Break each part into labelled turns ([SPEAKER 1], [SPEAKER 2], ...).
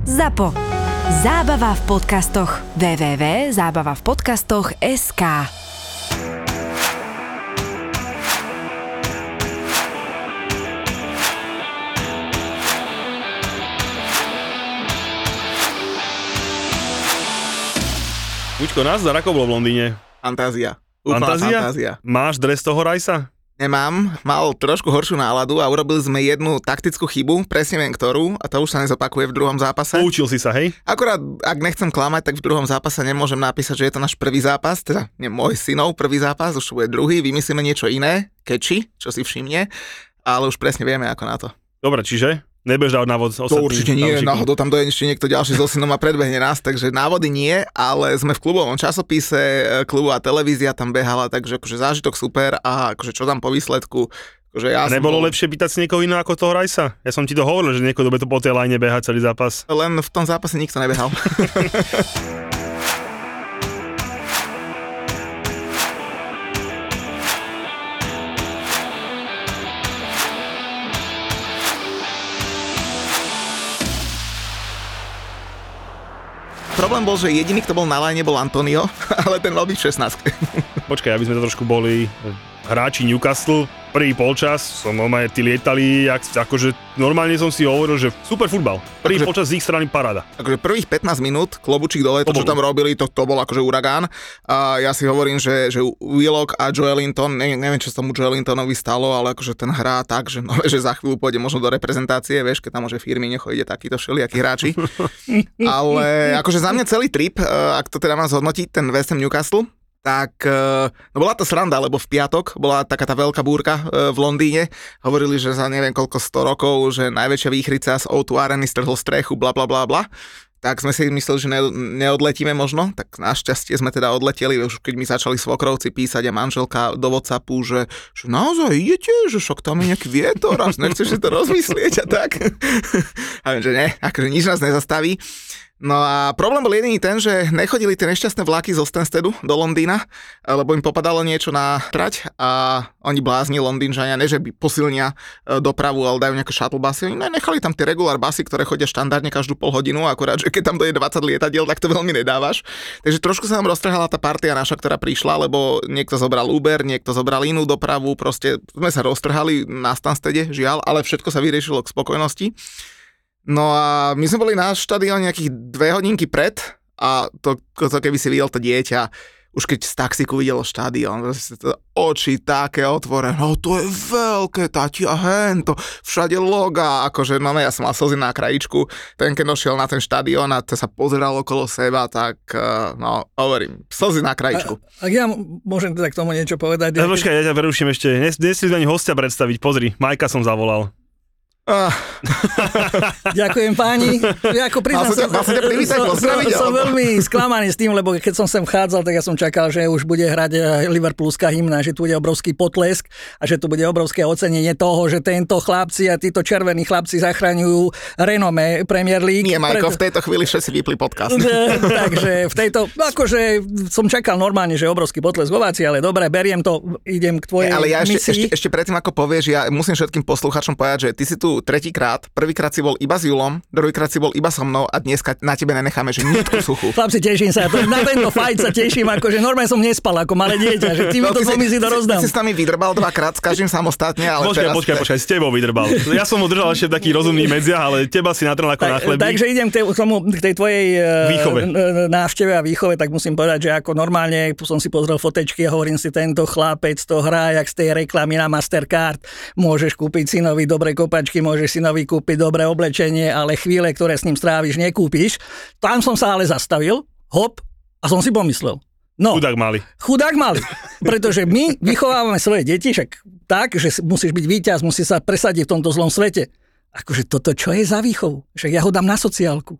[SPEAKER 1] ZAPO. Zábava v podcastoch. www.zábavavpodcastoch.sk
[SPEAKER 2] Uďko, nás za ako bolo v Londýne?
[SPEAKER 3] Fantázia. Úplná
[SPEAKER 2] Fantázia?
[SPEAKER 3] fantázia.
[SPEAKER 2] Máš dres toho Rajsa?
[SPEAKER 3] Nemám, mal trošku horšiu náladu a urobili sme jednu taktickú chybu, presne viem ktorú, a to už sa nezopakuje v druhom zápase.
[SPEAKER 2] Poučil si sa, hej?
[SPEAKER 3] Akorát, ak nechcem klamať, tak v druhom zápase nemôžem napísať, že je to náš prvý zápas, teda nie môj synov prvý zápas, už bude druhý, vymyslíme niečo iné, keči, čo si všimne, ale už presne vieme ako na to.
[SPEAKER 2] Dobre, čiže nebudeš dávať návod
[SPEAKER 3] To určite nie,
[SPEAKER 2] fanúšikom.
[SPEAKER 3] náhodou tam dojde ešte niekto ďalší so synom a predbehne nás, takže návody nie, ale sme v klubovom časopise, e, klubová televízia tam behala, takže akože zážitok super a akože čo tam po výsledku, akože ja
[SPEAKER 2] nebolo
[SPEAKER 3] bol-
[SPEAKER 2] lepšie pýtať si niekoho iného ako toho Rajsa? Ja som ti to hovoril, že niekoho dobe to po tej line beha celý zápas.
[SPEAKER 3] Len v tom zápase nikto nebehal. Problém bol, že jediný, kto bol na line, bol Antonio, ale ten mal byť v 16.
[SPEAKER 2] Počkaj, aby sme to trošku boli hráči Newcastle, prvý polčas som normálne, tí lietali, jak, akože normálne som si hovoril, že super futbal. Prvý
[SPEAKER 3] Akože-
[SPEAKER 2] polčas z ich strany paráda.
[SPEAKER 3] akože prvých 15 minút, klobučík dole, to,
[SPEAKER 2] To
[SPEAKER 3] čo tam robili, to, to bol akože uragán. A ja si hovorím, že, že Willock a Joelinton, ne, neviem, čo sa tomu Joelintonovi stalo, ale akože ten hrá tak, že, no, že za chvíľu pôjde možno do reprezentácie, vieš, keď tam môže firmy nechodí takíto všelijakí hráči. ale akože za mňa celý trip, eh, ak to teda má zhodnotiť, ten West Ham Newcastle, tak eh, no bola to sranda, lebo v piatok bola taká tá veľká búrka eh, v Londýne. Hovorili, že za neviem koľko 100 rokov, že najväčšia výchrica z O2 Areny strhol strechu, bla bla bla bla. Tak sme si mysleli, že ne, neodletíme možno, tak našťastie sme teda odleteli, už keď mi začali svokrovci písať a manželka do Whatsappu, že, že naozaj idete, že však tam je nejaký vietor a nechceš si to rozmyslieť a tak. a viem, že ne, akože nič nás nezastaví. No a problém bol jediný ten, že nechodili tie nešťastné vlaky zo Stanstedu do Londýna, lebo im popadalo niečo na trať a oni blázni Londýnžania, ne že by posilnia e, dopravu, ale dajú nejaké shuttle busy. Oni ne- nechali tam tie regular busy, ktoré chodia štandardne každú pol hodinu, akurát, že keď tam dojde 20 lietadiel, tak to veľmi nedávaš. Takže trošku sa nám roztrhala tá partia naša, ktorá prišla, lebo niekto zobral Uber, niekto zobral inú dopravu, proste sme sa roztrhali na Stanstede, žiaľ, ale všetko sa vyriešilo k spokojnosti. No a my sme boli na štadión nejakých dve hodinky pred a to, to keby si videl to dieťa, už keď z taxiku videlo štadión, to oči také otvorené, no to je veľké, tati a hento, všade loga, akože no, no ja som mal slzy na krajičku, ten keď došiel na ten štadión a to sa pozeral okolo seba, tak eh, no, hovorím, slzy na krajičku.
[SPEAKER 4] Ak ja môžem teda k tomu niečo povedať.
[SPEAKER 2] Ja, počkaj, ja ťa preruším ešte. Nes, nesli ani hostia predstaviť. Pozri, Majka som zavolal.
[SPEAKER 3] Ah,
[SPEAKER 4] Ďakujem páni. Ja ako priznám,
[SPEAKER 3] som mal som ťa privítať,
[SPEAKER 4] som, som, veľmi sklamaný s tým, lebo keď som sem vchádzal, tak ja som čakal, že už bude hrať eh, Liverpoolská hymna, že tu bude obrovský potlesk a že tu bude obrovské ocenenie toho, že tento chlapci a títo červení chlapci zachraňujú renome Premier League.
[SPEAKER 3] nie, Majko,
[SPEAKER 4] Preto-
[SPEAKER 3] v tejto chvíli všetci vypli podcast.
[SPEAKER 4] Takže v tejto, akože som čakal normálne, že obrovský potlesk ovácií, ale dobre, beriem to, idem k tvojej
[SPEAKER 3] Nie, ale ja ešte, ešte, ešte predtým, ako povieš, ja musím všetkým posluchačom povedať, že ty si tu tretíkrát, prvýkrát si bol iba s Julom, druhýkrát si bol iba so mnou a dneska na tebe nenecháme, že nitku suchu.
[SPEAKER 4] Chlapci, teším sa. Na tento fight sa teším, akože normálne som nespal ako malé dieťa, že ty mi
[SPEAKER 3] No,
[SPEAKER 4] to
[SPEAKER 3] si-
[SPEAKER 4] to
[SPEAKER 3] ty-
[SPEAKER 4] rozdám.
[SPEAKER 3] Ty si s nami vydrbal dvakrát, s každým samostatne, ale
[SPEAKER 2] Počkaj,
[SPEAKER 3] teraz...
[SPEAKER 2] počkaj, počkaj, s tebou vydrbal. Ja som mu držal ešte v takých rozumných medziach, ale teba si natrel ako na
[SPEAKER 4] Tak,
[SPEAKER 2] chlebík.
[SPEAKER 4] takže idem k, tomu, k tej tvojej eh,
[SPEAKER 2] Výchove.
[SPEAKER 4] návšteve a výchove, tak musím povedať, že ako normálne som si pozrel fotečky a hovorím si, tento chlapec to hrá, jak z tej reklamy na Mastercard. Môžeš kúpiť synovi dobré kopačky, môžeš synovi kúpiť dobré oblečenie, ale chvíle, ktoré s ním stráviš, nekúpiš. Tam som sa ale zastavil, hop, a som si pomyslel. No,
[SPEAKER 2] Chudák mali.
[SPEAKER 4] Chudák malý. Pretože my vychovávame svoje deti však tak, že musíš byť víťaz, musí sa presadiť v tomto zlom svete. Akože toto čo je za výchovu? Však ja ho dám na sociálku.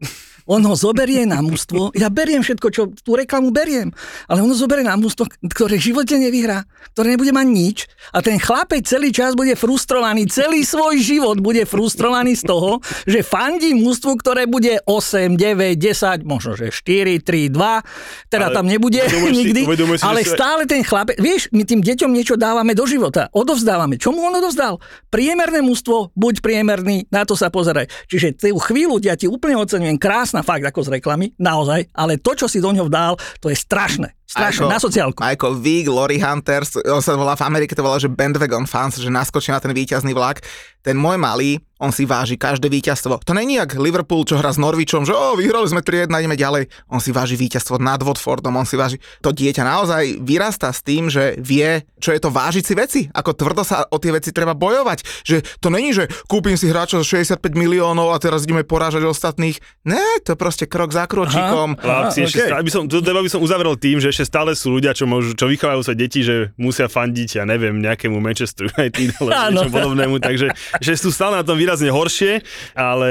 [SPEAKER 4] On ho zoberie na mústvo, ja beriem všetko, čo tú reklamu beriem, ale on ho zoberie na mústvo, ktoré v živote nevyhrá, ktoré nebude mať nič a ten chlapec celý čas bude frustrovaný, celý svoj život bude frustrovaný z toho, že fandí mústvu, ktoré bude 8, 9, 10, možno že 4, 3, 2, teda
[SPEAKER 2] Ale
[SPEAKER 4] tam nebude nikdy,
[SPEAKER 2] si,
[SPEAKER 4] ale stále ten chlapec, vieš, my tým deťom niečo dávame do života, odovzdávame. Čo mu on odovzdal? Priemerné mústvo, buď priemerný, na to sa pozeraj. Čiže tú chvíľu ja ti úplne oceňujem, krásna fakt ako z reklamy, naozaj, ale to, čo si do ňoho dal, to je strašné. Strašné,
[SPEAKER 3] Ako-
[SPEAKER 4] na sociálku.
[SPEAKER 3] Ako Vig, Lori Hunters, on sa volá v Amerike, to volá, že bandwagon fans, že naskočí na ten víťazný vlak. Ten môj malý, on si váži každé víťazstvo. To není jak Liverpool, čo hrá s Norvičom, že o, vyhrali sme 3-1, ideme ďalej. On si váži víťazstvo nad Watfordom, on si váži... To dieťa naozaj vyrastá s tým, že vie, čo je to vážiť si veci. Ako tvrdo sa o tie veci treba bojovať. Že to není, že kúpim si hráča za 65 miliónov a teraz ideme porážať ostatných. Ne, to je proste krok za kročíkom.
[SPEAKER 4] Aha,
[SPEAKER 2] ešte
[SPEAKER 4] okej.
[SPEAKER 2] stále, by som, to by som uzavrel tým, že ešte stále sú ľudia, čo, môžu, čo vychovajú sa deti, že musia fandiť, ja neviem, nejakému Manchester United alebo niečo podobnému, takže že sú stále na tom výrazne horšie, ale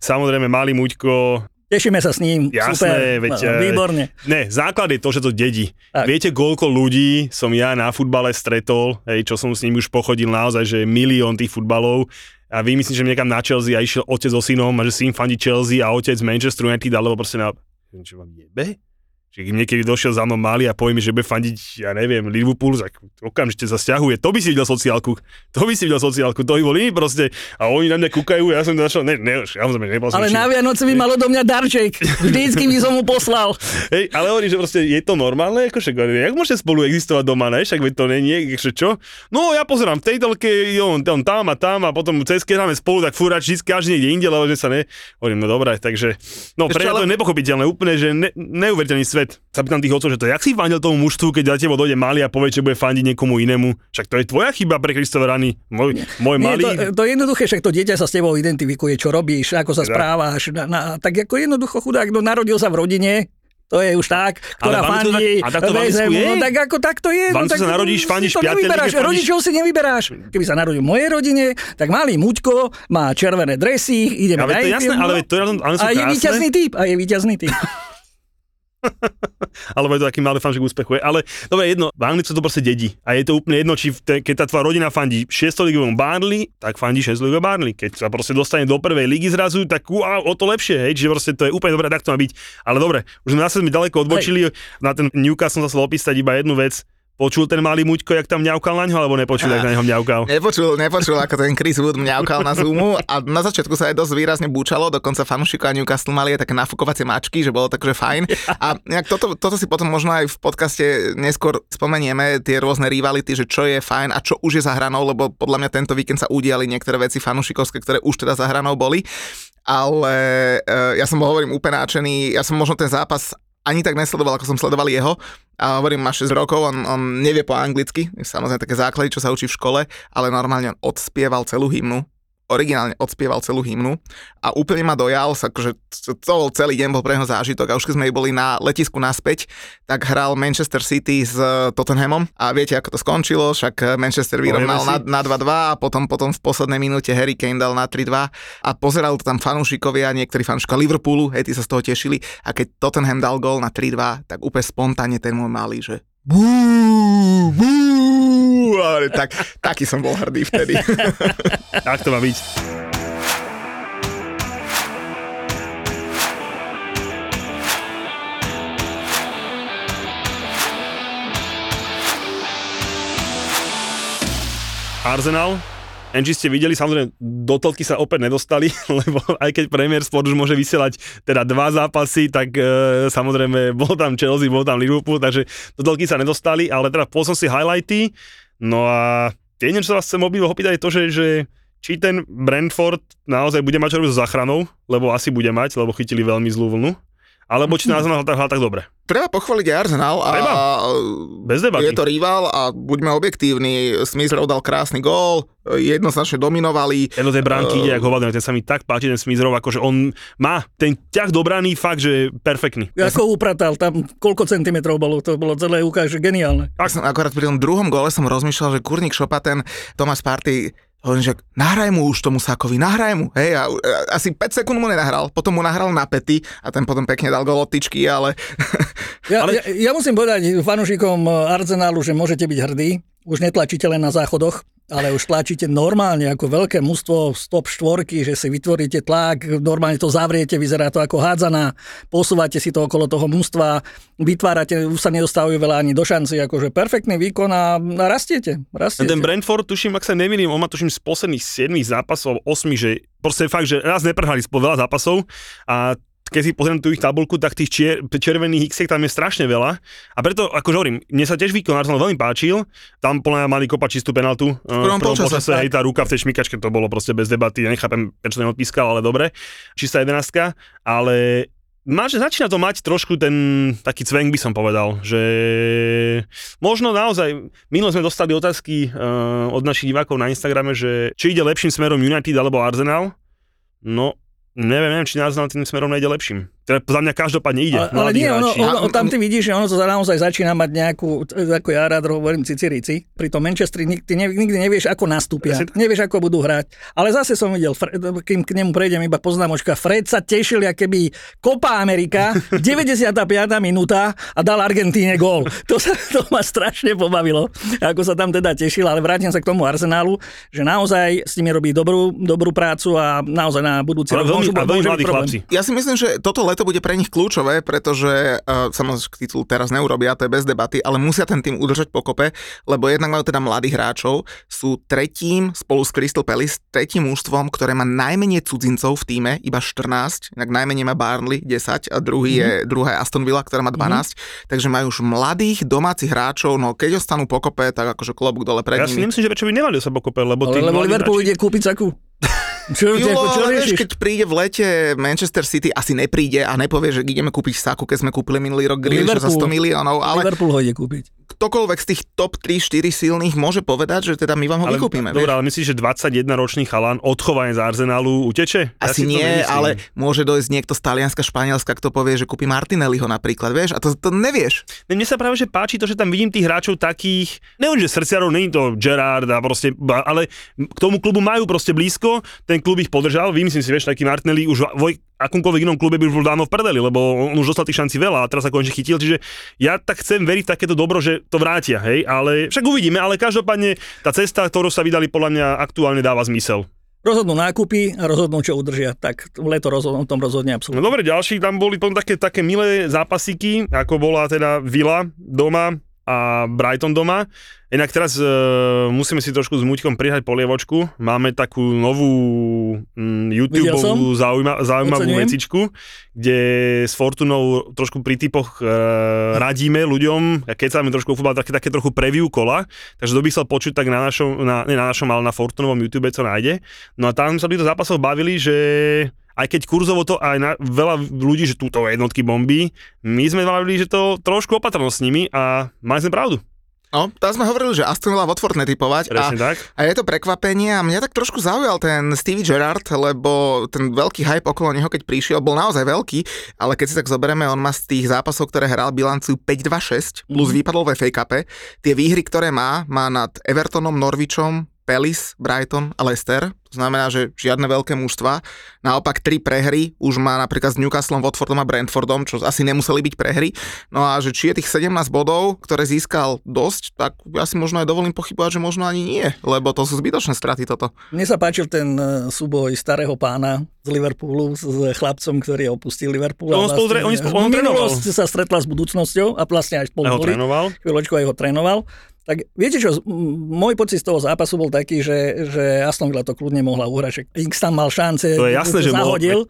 [SPEAKER 2] samozrejme malý Muďko,
[SPEAKER 4] Tešíme sa s ním.
[SPEAKER 2] Jasné,
[SPEAKER 4] Super.
[SPEAKER 2] veď,
[SPEAKER 4] No,
[SPEAKER 2] eh,
[SPEAKER 4] Výborne.
[SPEAKER 2] Ne, základ je to, že to dedí.
[SPEAKER 4] Tak.
[SPEAKER 2] Viete, koľko ľudí som ja na futbale stretol, hej, čo som s ním už pochodil naozaj, že milión tých futbalov a vy myslím, že niekam na Chelsea a išiel otec so synom a že syn fandí Chelsea a otec Manchester United, alebo proste na... Čo vám jebe? Že keď niekedy došiel za mnou malý a povie mi, že bude fandiť, ja neviem, Liverpool, tak okamžite sa stiahuje. To by si videl sociálku. To by si videl sociálku. To by bol iný proste. A oni na mňa kúkajú, ja som začal, ne, ne, nebol som
[SPEAKER 4] Ale
[SPEAKER 2] čím-
[SPEAKER 4] na Vianoce by malo do mňa darček. Vždycky by som mu poslal.
[SPEAKER 2] Hej, ale hovorí, že proste je to normálne, ako však, jak môžete spolu existovať doma, ne? Však to je, že čo? No ja pozerám v tej telke, on, on tam a tam a potom cez keď hráme spolu, tak fúra vždy každý niekde inde, lebo že sa ne... Hovorím, no dobré, takže... No pre mňa to
[SPEAKER 3] ale-
[SPEAKER 2] je nepochopiteľné, úplne, že ne, neuveriteľný svet. Sa pýtam tých otcov, že to jak si fandil tomu mužstvu, keď za teba dojde malý a povie, že bude fandiť niekomu inému. Však to je tvoja chyba pre Kristova rany. Môj, môj
[SPEAKER 4] Nie,
[SPEAKER 2] malý...
[SPEAKER 4] to, to je jednoduché, však to dieťa sa s tebou identifikuje, čo robíš, ako sa
[SPEAKER 2] Tak.
[SPEAKER 4] správaš. Na, na, tak ako jednoducho chudák, no narodil sa v rodine, to je už tak, ktorá
[SPEAKER 2] to
[SPEAKER 4] fandí.
[SPEAKER 2] tak- a tak to v Anglicku
[SPEAKER 4] väzem,
[SPEAKER 2] je?
[SPEAKER 4] no tak ako tak to je. No, tak
[SPEAKER 2] sa narodíš, fandíš
[SPEAKER 4] to nevyberáš,
[SPEAKER 2] fandíš-
[SPEAKER 4] Rodičov si nevyberáš. Keby sa narodil v mojej rodine, tak malý Muťko má červené dresy, ideme
[SPEAKER 2] Ale
[SPEAKER 4] na
[SPEAKER 2] to je jasné, ale to je ale sú
[SPEAKER 4] A je víťazný typ, a je víťazný typ.
[SPEAKER 2] alebo je to taký malý fanšik úspechuje. Ale dobre, jedno, v Anglicu to proste dedí. A je to úplne jedno, či te, keď tá tvoja rodina fandí 6 ligovom Barnley, tak fandí 6 ligovom Barnley. Keď sa proste dostane do prvej ligy zrazu, tak wow, o to lepšie, hej, čiže proste to je úplne dobré, tak to má byť. Ale dobre, už sme zase ďaleko odbočili, na ten Newcastle som sa chcel opísať iba jednu vec. Počul ten malý muťko, jak tam mňaukal na ňo, alebo nepočul, jak na neho mňaukal?
[SPEAKER 3] Nepočul, nepočul, ako ten Chris Wood mňaukal na Zoomu a na začiatku sa aj dosť výrazne búčalo, dokonca fanúšikovia Newcastle mali aj také nafukovacie mačky, že bolo takže fajn. A nejak toto, toto si potom možno aj v podcaste neskôr spomenieme, tie rôzne rivality, že čo je fajn a čo už je za hranou, lebo podľa mňa tento víkend sa udiali niektoré veci fanúšikovské, ktoré už teda za hranou boli. Ale e, ja som hovorím, úplne náčený, ja som možno ten zápas ani tak nesledoval, ako som sledoval jeho. A hovorím, má 6 rokov, on, on nevie po anglicky, samozrejme také základy, čo sa učí v škole, ale normálne on odspieval celú hymnu, originálne odspieval celú hymnu a úplne ma dojal, sa, akože to, celý deň bol pre neho zážitok a už keď sme boli na letisku naspäť, tak hral Manchester City s eh, Tottenhamom. A viete, ako to skončilo, však eh, Manchester vyrovnal na, na 2-2 a potom, potom v poslednej minúte Harry Kane dal na 3-2 a pozerali to tam fanúšikovia, niektorí fanúšikovia Liverpoolu, hej, tí sa z toho tešili. A keď Tottenham dal gól na 3-2, tak úplne spontánne ten môj malý, že bú, bú, tak, taký som bol hrdý vtedy.
[SPEAKER 2] Tak to má byť. Arsenal, Enči ste videli, samozrejme, do telky sa opäť nedostali, lebo aj keď Premier Sport už môže vysielať teda dva zápasy, tak e, samozrejme bol tam Chelsea, bol tam Liverpool, takže do telky sa nedostali, ale teda som si highlighty, no a jedine, čo sa vás chcem obidvo opýtať je to, že, že či ten Brentford naozaj bude mať čo robiť so záchranou, lebo asi bude mať, lebo chytili veľmi zlú vlnu, alebo či nás hral tak, dobre.
[SPEAKER 3] Treba pochváliť aj Arsenal a
[SPEAKER 2] Treba. Bez debaty.
[SPEAKER 3] je to rival a buďme objektívni, Smith Rowe dal krásny gól, jednoznačne dominovali.
[SPEAKER 2] Jedno tej bránky ide, ako hovadne, ten sa mi tak páči, ten Smizrov, akože on má ten ťah do brány fakt, že perfektný.
[SPEAKER 4] Ako upratal, tam koľko centimetrov bolo, to bolo celé ukáže geniálne.
[SPEAKER 3] Ak som akorát pri tom druhom gole som rozmýšľal, že kurník Šopaten, Tomáš Party, Hovorím, že nahraj mu už tomu Sakovi, nahraj mu. Hej, a, a asi 5 sekúnd mu nenahral, potom mu nahral na pety a ten potom pekne dal golotičky, ale...
[SPEAKER 4] Ja,
[SPEAKER 2] Ale-
[SPEAKER 4] ale... ja, ja musím povedať fanúšikom Arsenálu, že môžete byť hrdí. Už netlačíte len na záchodoch, ale už tlačíte normálne ako veľké mužstvo z top štvorky, že si vytvoríte tlak, normálne to zavriete, vyzerá to ako hádzaná, posúvate si to okolo toho mužstva, vytvárate, už sa nedostávajú veľa ani do šanci, akože perfektný výkon a rastiete, rastiete.
[SPEAKER 2] Ten Brentford, tuším, ak sa nemýlim, on má tuším z posledných 7 zápasov, 8, že proste fakt, že raz neprhali spolu veľa zápasov a keď si pozriem tú ich tabulku, tak tých čier, červených x tam je strašne veľa. A preto, ako hovorím, mne sa tiež výkon Arsenal veľmi páčil. Tam podľa mňa mali kopať čistú penaltu. V
[SPEAKER 3] prvom polčase,
[SPEAKER 2] počase, hej, tá ruka v tej šmikačke, to bolo proste bez debaty. Ja nechápem, prečo ten odpískal, ale dobre. Čistá jedenástka. Ale Máš, začína to mať trošku ten taký cvenk, by som povedal, že možno naozaj, minule sme dostali otázky uh, od našich divákov na Instagrame, že či ide lepším smerom United alebo Arsenal. No, neviem, neviem, či Arsenal tým smerom nejde lepším. Teda za mňa každopádne ide.
[SPEAKER 4] Ale, ale nie, ono, ono, tam ty vidíš, že ono to naozaj začína mať nejakú, ako ja rád hovorím, cicirici. Pri tom Manchestri nik- ty ne, nikdy nevieš, ako nastúpia. Nevieš, ako budú hrať. Ale zase som videl, kým k nemu prejdem iba poznámočka, Fred sa tešil, aké by Copa Amerika, 95. minúta a dal Argentíne gól. To, sa, to ma strašne pobavilo, ako sa tam teda tešil, ale vrátim sa k tomu Arsenálu, že naozaj s nimi robí dobrú, dobrú prácu a naozaj na budúci rok
[SPEAKER 2] veľmi,
[SPEAKER 4] môžu-
[SPEAKER 2] a veľmi
[SPEAKER 4] môže byť
[SPEAKER 2] mladí
[SPEAKER 4] problém.
[SPEAKER 2] chlapci.
[SPEAKER 3] Ja si myslím, že toto leto bude pre nich kľúčové, pretože uh, samozrejme titul teraz neurobia, to je bez debaty, ale musia ten tým udržať pokope, lebo jednak majú teda mladých hráčov, sú tretím spolu s Crystal Palace, tretím mužstvom, ktoré má najmenej cudzincov v týme, iba 14, inak najmenej má Barnley 10 a druhý
[SPEAKER 2] Mhm.
[SPEAKER 3] je, druhá je Aston Villa, ktorá má 12, takže majú už mladých domácich hráčov, no keď ostanú pokope, tak akože klobúk dole pred
[SPEAKER 2] Ja si
[SPEAKER 3] nimi.
[SPEAKER 2] nemyslím, že prečo by nemali do seba kope, lebo
[SPEAKER 4] Ale lebo Liverpool
[SPEAKER 2] hráči-
[SPEAKER 4] ide kúpiť sakú. Čo,
[SPEAKER 3] Jo,
[SPEAKER 4] čo, čo
[SPEAKER 3] ale vieš, keď príde v lete Manchester City, asi nepríde a nepovie, že ideme kúpiť Saku, keď sme kúpili minulý rok Grealisha za 100
[SPEAKER 4] Liverpool.
[SPEAKER 3] miliónov, ale
[SPEAKER 4] Liverpool ho ide kúpiť.
[SPEAKER 3] ktokoľvek z tých top 3-4 silných môže povedať, že teda my vám ho
[SPEAKER 2] Ale,
[SPEAKER 3] vykúpime.
[SPEAKER 2] Dobre, ale myslíš, že 21-ročný chalan odchovaný z Arsenalu uteče? Ja
[SPEAKER 3] Asi
[SPEAKER 2] si to
[SPEAKER 3] nie, ale môže dojsť niekto z Talianska, Španielska, kto povie, že kúpi Martinelliho napríklad, vieš? A to, to nevieš.
[SPEAKER 2] Mne sa práve že páči to, že tam vidím tých hráčov takých, neviem, že srdciarov, není to Gerard a proste, ale k tomu klubu majú proste blízko, ten klub ich podržal, vymyslím si, vieš, taký Martinelli už vo akomkoľvek inom klube by už bol dávno v prdeli, lebo on už dostal tých šancí veľa a teraz sa konečne chytil, čiže ja tak chcem veriť v takéto dobro, že to vrátia, hej, ale však uvidíme, ale každopádne tá cesta, ktorú sa vydali, podľa mňa aktuálne dáva zmysel.
[SPEAKER 4] Rozhodnú nákupy a rozhodnú, čo udržia. Tak leto rozhodnú, tom rozhodne
[SPEAKER 2] No
[SPEAKER 4] absolútne.
[SPEAKER 2] dobre, ďalší, tam boli potom také, také milé zápasiky, ako bola teda Villa doma a Brighton doma. Inak teraz e, musíme si trošku s Muťkom prihať polievočku. Máme takú novú mm. YouTube zaujíma, zaujímavú
[SPEAKER 4] Oceňujem.
[SPEAKER 2] vecičku, kde s Fortunou trošku pri typoch e, radíme ľuďom, keď sa trošku futbal, také, také trochu preview kola, takže kto by chcel počuť, tak na našom, na, nie na našom, ale na Fortunovom YouTube co nájde. No a tam sa pri týchto zápasoch bavili, že aj keď kurzovo to aj na veľa ľudí, že túto jednotky bombí, my sme vravili, že to trošku opatrnosť s nimi a mali sme pravdu.
[SPEAKER 3] No, tam sme hovorili, že Aston Villa Watford netypovať a,
[SPEAKER 2] tak.
[SPEAKER 3] a je to prekvapenie a mňa tak trošku zaujal ten Stevie Gerrard, lebo ten veľký hype okolo neho, keď prišiel, bol naozaj veľký, ale keď si tak zoberieme, on má z tých zápasov, ktoré hral bilanciu 5-2-6, plus vypadol v FA Cupe. Tie výhry, ktoré má, má nad Evertonom, Norwichom, Palace, Brighton a Leicester. To znamená, že žiadne veľké mužstva. Naopak tri prehry už má napríklad s Newcastlom, Watfordom a Brentfordom, čo asi nemuseli byť prehry. No a že či je tých 17 bodov, ktoré získal dosť, tak ja si možno aj dovolím pochybovať, že možno ani nie, lebo to sú zbytočné straty toto.
[SPEAKER 4] Mne sa páčil ten e, súboj starého pána z Liverpoolu s chlapcom, ktorý opustil Liverpool.
[SPEAKER 2] No, on
[SPEAKER 4] a
[SPEAKER 2] spolu tre- oni spolu- on trénoval.
[SPEAKER 4] minulosť sa stretla s budúcnosťou a vlastne aj spolu
[SPEAKER 2] ho trénoval.
[SPEAKER 4] chvíľočku aj ho trénoval. Tak viete čo, môj pocit z toho zápasu bol taký, že, že Aston Villa to kľudne mohla uhrať. Však X tam mal šance,
[SPEAKER 2] To je jasné, že mohol-
[SPEAKER 4] zahodil,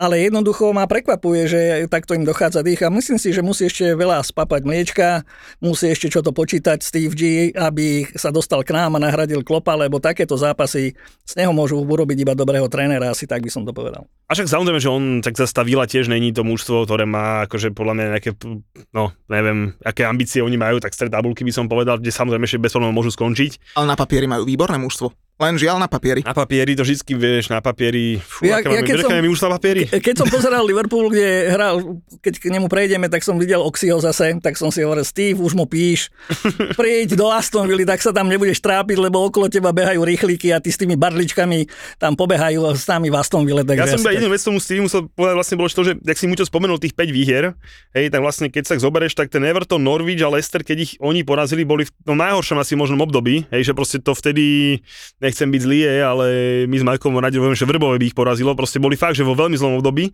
[SPEAKER 4] ale jednoducho ma prekvapuje, že takto im dochádza dých a myslím si, že musí ešte veľa spapať mliečka, musí ešte čo to počítať Steve G, aby sa dostal k nám a nahradil Klopa, lebo takéto zápasy z neho môžu urobiť iba dobrého trénera, asi tak by som to povedal.
[SPEAKER 2] A však samozrejme, že on tak zastavila tiež není to mužstvo, ktoré má akože podľa mňa nejaké, no neviem, aké ambície oni majú, tak stred tabulky by som povedal, kde samozrejme ešte bez problémov môžu skončiť.
[SPEAKER 3] Ale na papieri majú výborné mužstvo. Len žiaľ na papieri.
[SPEAKER 2] Na papieri to vždycky vieš, na papieri. Fú,
[SPEAKER 4] Ja-
[SPEAKER 2] ja,
[SPEAKER 4] keď som-
[SPEAKER 2] mi už na papieri.
[SPEAKER 4] Ke- Keď som pozeral Liverpool, kde hral, keď k nemu prejdeme, tak som videl Oxyho zase, tak som si hovoril, Steve, už mu píš, príď do Aston Villa, tak sa tam nebudeš trápiť, lebo okolo teba behajú rýchlíky a ty s tými barličkami tam pobehajú s nami v Aston Ville. Tak
[SPEAKER 2] Ja som iba
[SPEAKER 4] tak-
[SPEAKER 2] jednu vec tomu Steve musel povedať vlastne bolo to, že jak si mu to spomenul tých 5 výhier, hej, tak vlastne keď sa zoberieš, tak ten Everton, Norwich a Leicester, keď ich oni porazili, boli v tom najhoršom asi možnom období, hej, že proste to vtedy, nechcem byť zlý, ale my s Majkom radi hovoríme, že Vrbové by ich porazilo, proste boli fakt, že vo veľmi zlom období.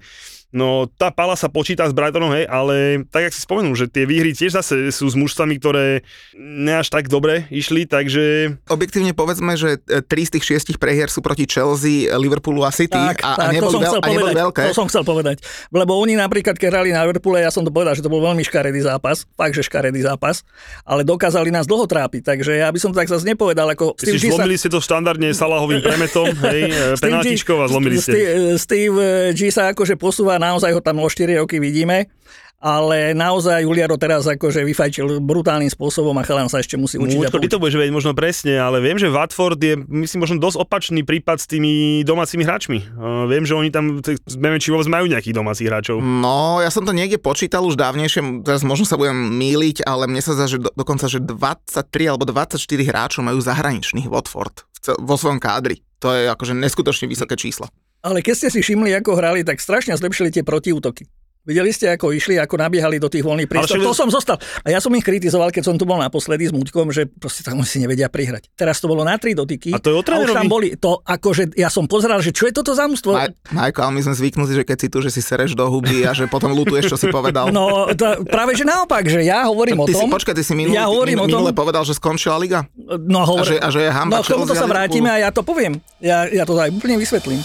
[SPEAKER 2] No tá pala sa počíta s Brightonom, hej, ale tak, jak si spomenul, že tie výhry tiež zase sú s mužstvami, ktoré ne až tak dobre išli, takže
[SPEAKER 3] Objektívne povedzme, že 3 z tých 6 prehier sú proti Chelsea, Liverpoolu a City
[SPEAKER 4] Tak,
[SPEAKER 3] a, a,
[SPEAKER 4] tak, to
[SPEAKER 3] neboli, veľ, a neboli veľké.
[SPEAKER 4] To som chcel povedať. Lebo oni napríklad, keď hrali na Liverpoole, ja som to povedal, že to bol veľmi škaredý zápas, fakt, že škaredý zápas, ale dokázali nás dlho trápiť, takže ja by som to tak zase nepovedal, ako
[SPEAKER 2] si
[SPEAKER 4] G sa-
[SPEAKER 2] zlomili ste to štandardne Salahovým premetom, hej, e, penaltičkou a zlomili ste.
[SPEAKER 4] Steve, Steve G sa akože posúva, naozaj ho tam o 4 roky vidíme, ale naozaj Juliaro teraz akože vyfajčil brutálnym spôsobom a chalan sa ešte musí učiť. a
[SPEAKER 2] Účko, ty to budeš vedieť možno presne, ale viem, že Watford je, myslím, možno dosť opačný prípad s tými domácimi hráčmi. Uh, viem, že oni tam, neviem, či vôbec majú nejakých domácich hráčov.
[SPEAKER 3] No, ja som to niekde počítal už dávnejšie, teraz možno sa budem míliť, ale mne sa zdá, že do, dokonca, že 23 alebo 24 hráčov majú zahraničných Watford vo svojom kádri. To je akože neskutočne vysoké číslo.
[SPEAKER 4] Ale keď ste si všimli, ako hrali, tak strašne zlepšili tie protiútoky. Videli ste, ako išli, ako nabiehali do tých voľných priestorov.
[SPEAKER 2] však-
[SPEAKER 4] To som zostal. A ja som ich kritizoval, keď som tu bol naposledy s Muďkom, že proste tam si nevedia prihrať. Teraz to bolo na tri dotyky.
[SPEAKER 2] A to je o
[SPEAKER 4] a už tam
[SPEAKER 2] trénerovi?
[SPEAKER 4] boli to, akože ja som pozeral, že čo je toto za mústvo.
[SPEAKER 3] Maj, Majko, ale my sme zvyknutí, že keď si tu, že si sereš do huby a že potom lutuješ, čo si povedal.
[SPEAKER 4] No, to, práve že naopak, že ja hovorím o
[SPEAKER 3] ty si,
[SPEAKER 4] tom.
[SPEAKER 3] počkaj, ty si minulý,
[SPEAKER 4] ja hovorím
[SPEAKER 3] min,
[SPEAKER 4] o tom,
[SPEAKER 3] minule povedal, že skončila liga?
[SPEAKER 4] No,
[SPEAKER 3] A
[SPEAKER 4] hovor...
[SPEAKER 3] že, a že je hamba
[SPEAKER 4] no k tomuto
[SPEAKER 3] a
[SPEAKER 4] sa vrátime a ja to poviem. Ja, ja to aj úplne vysvetlím.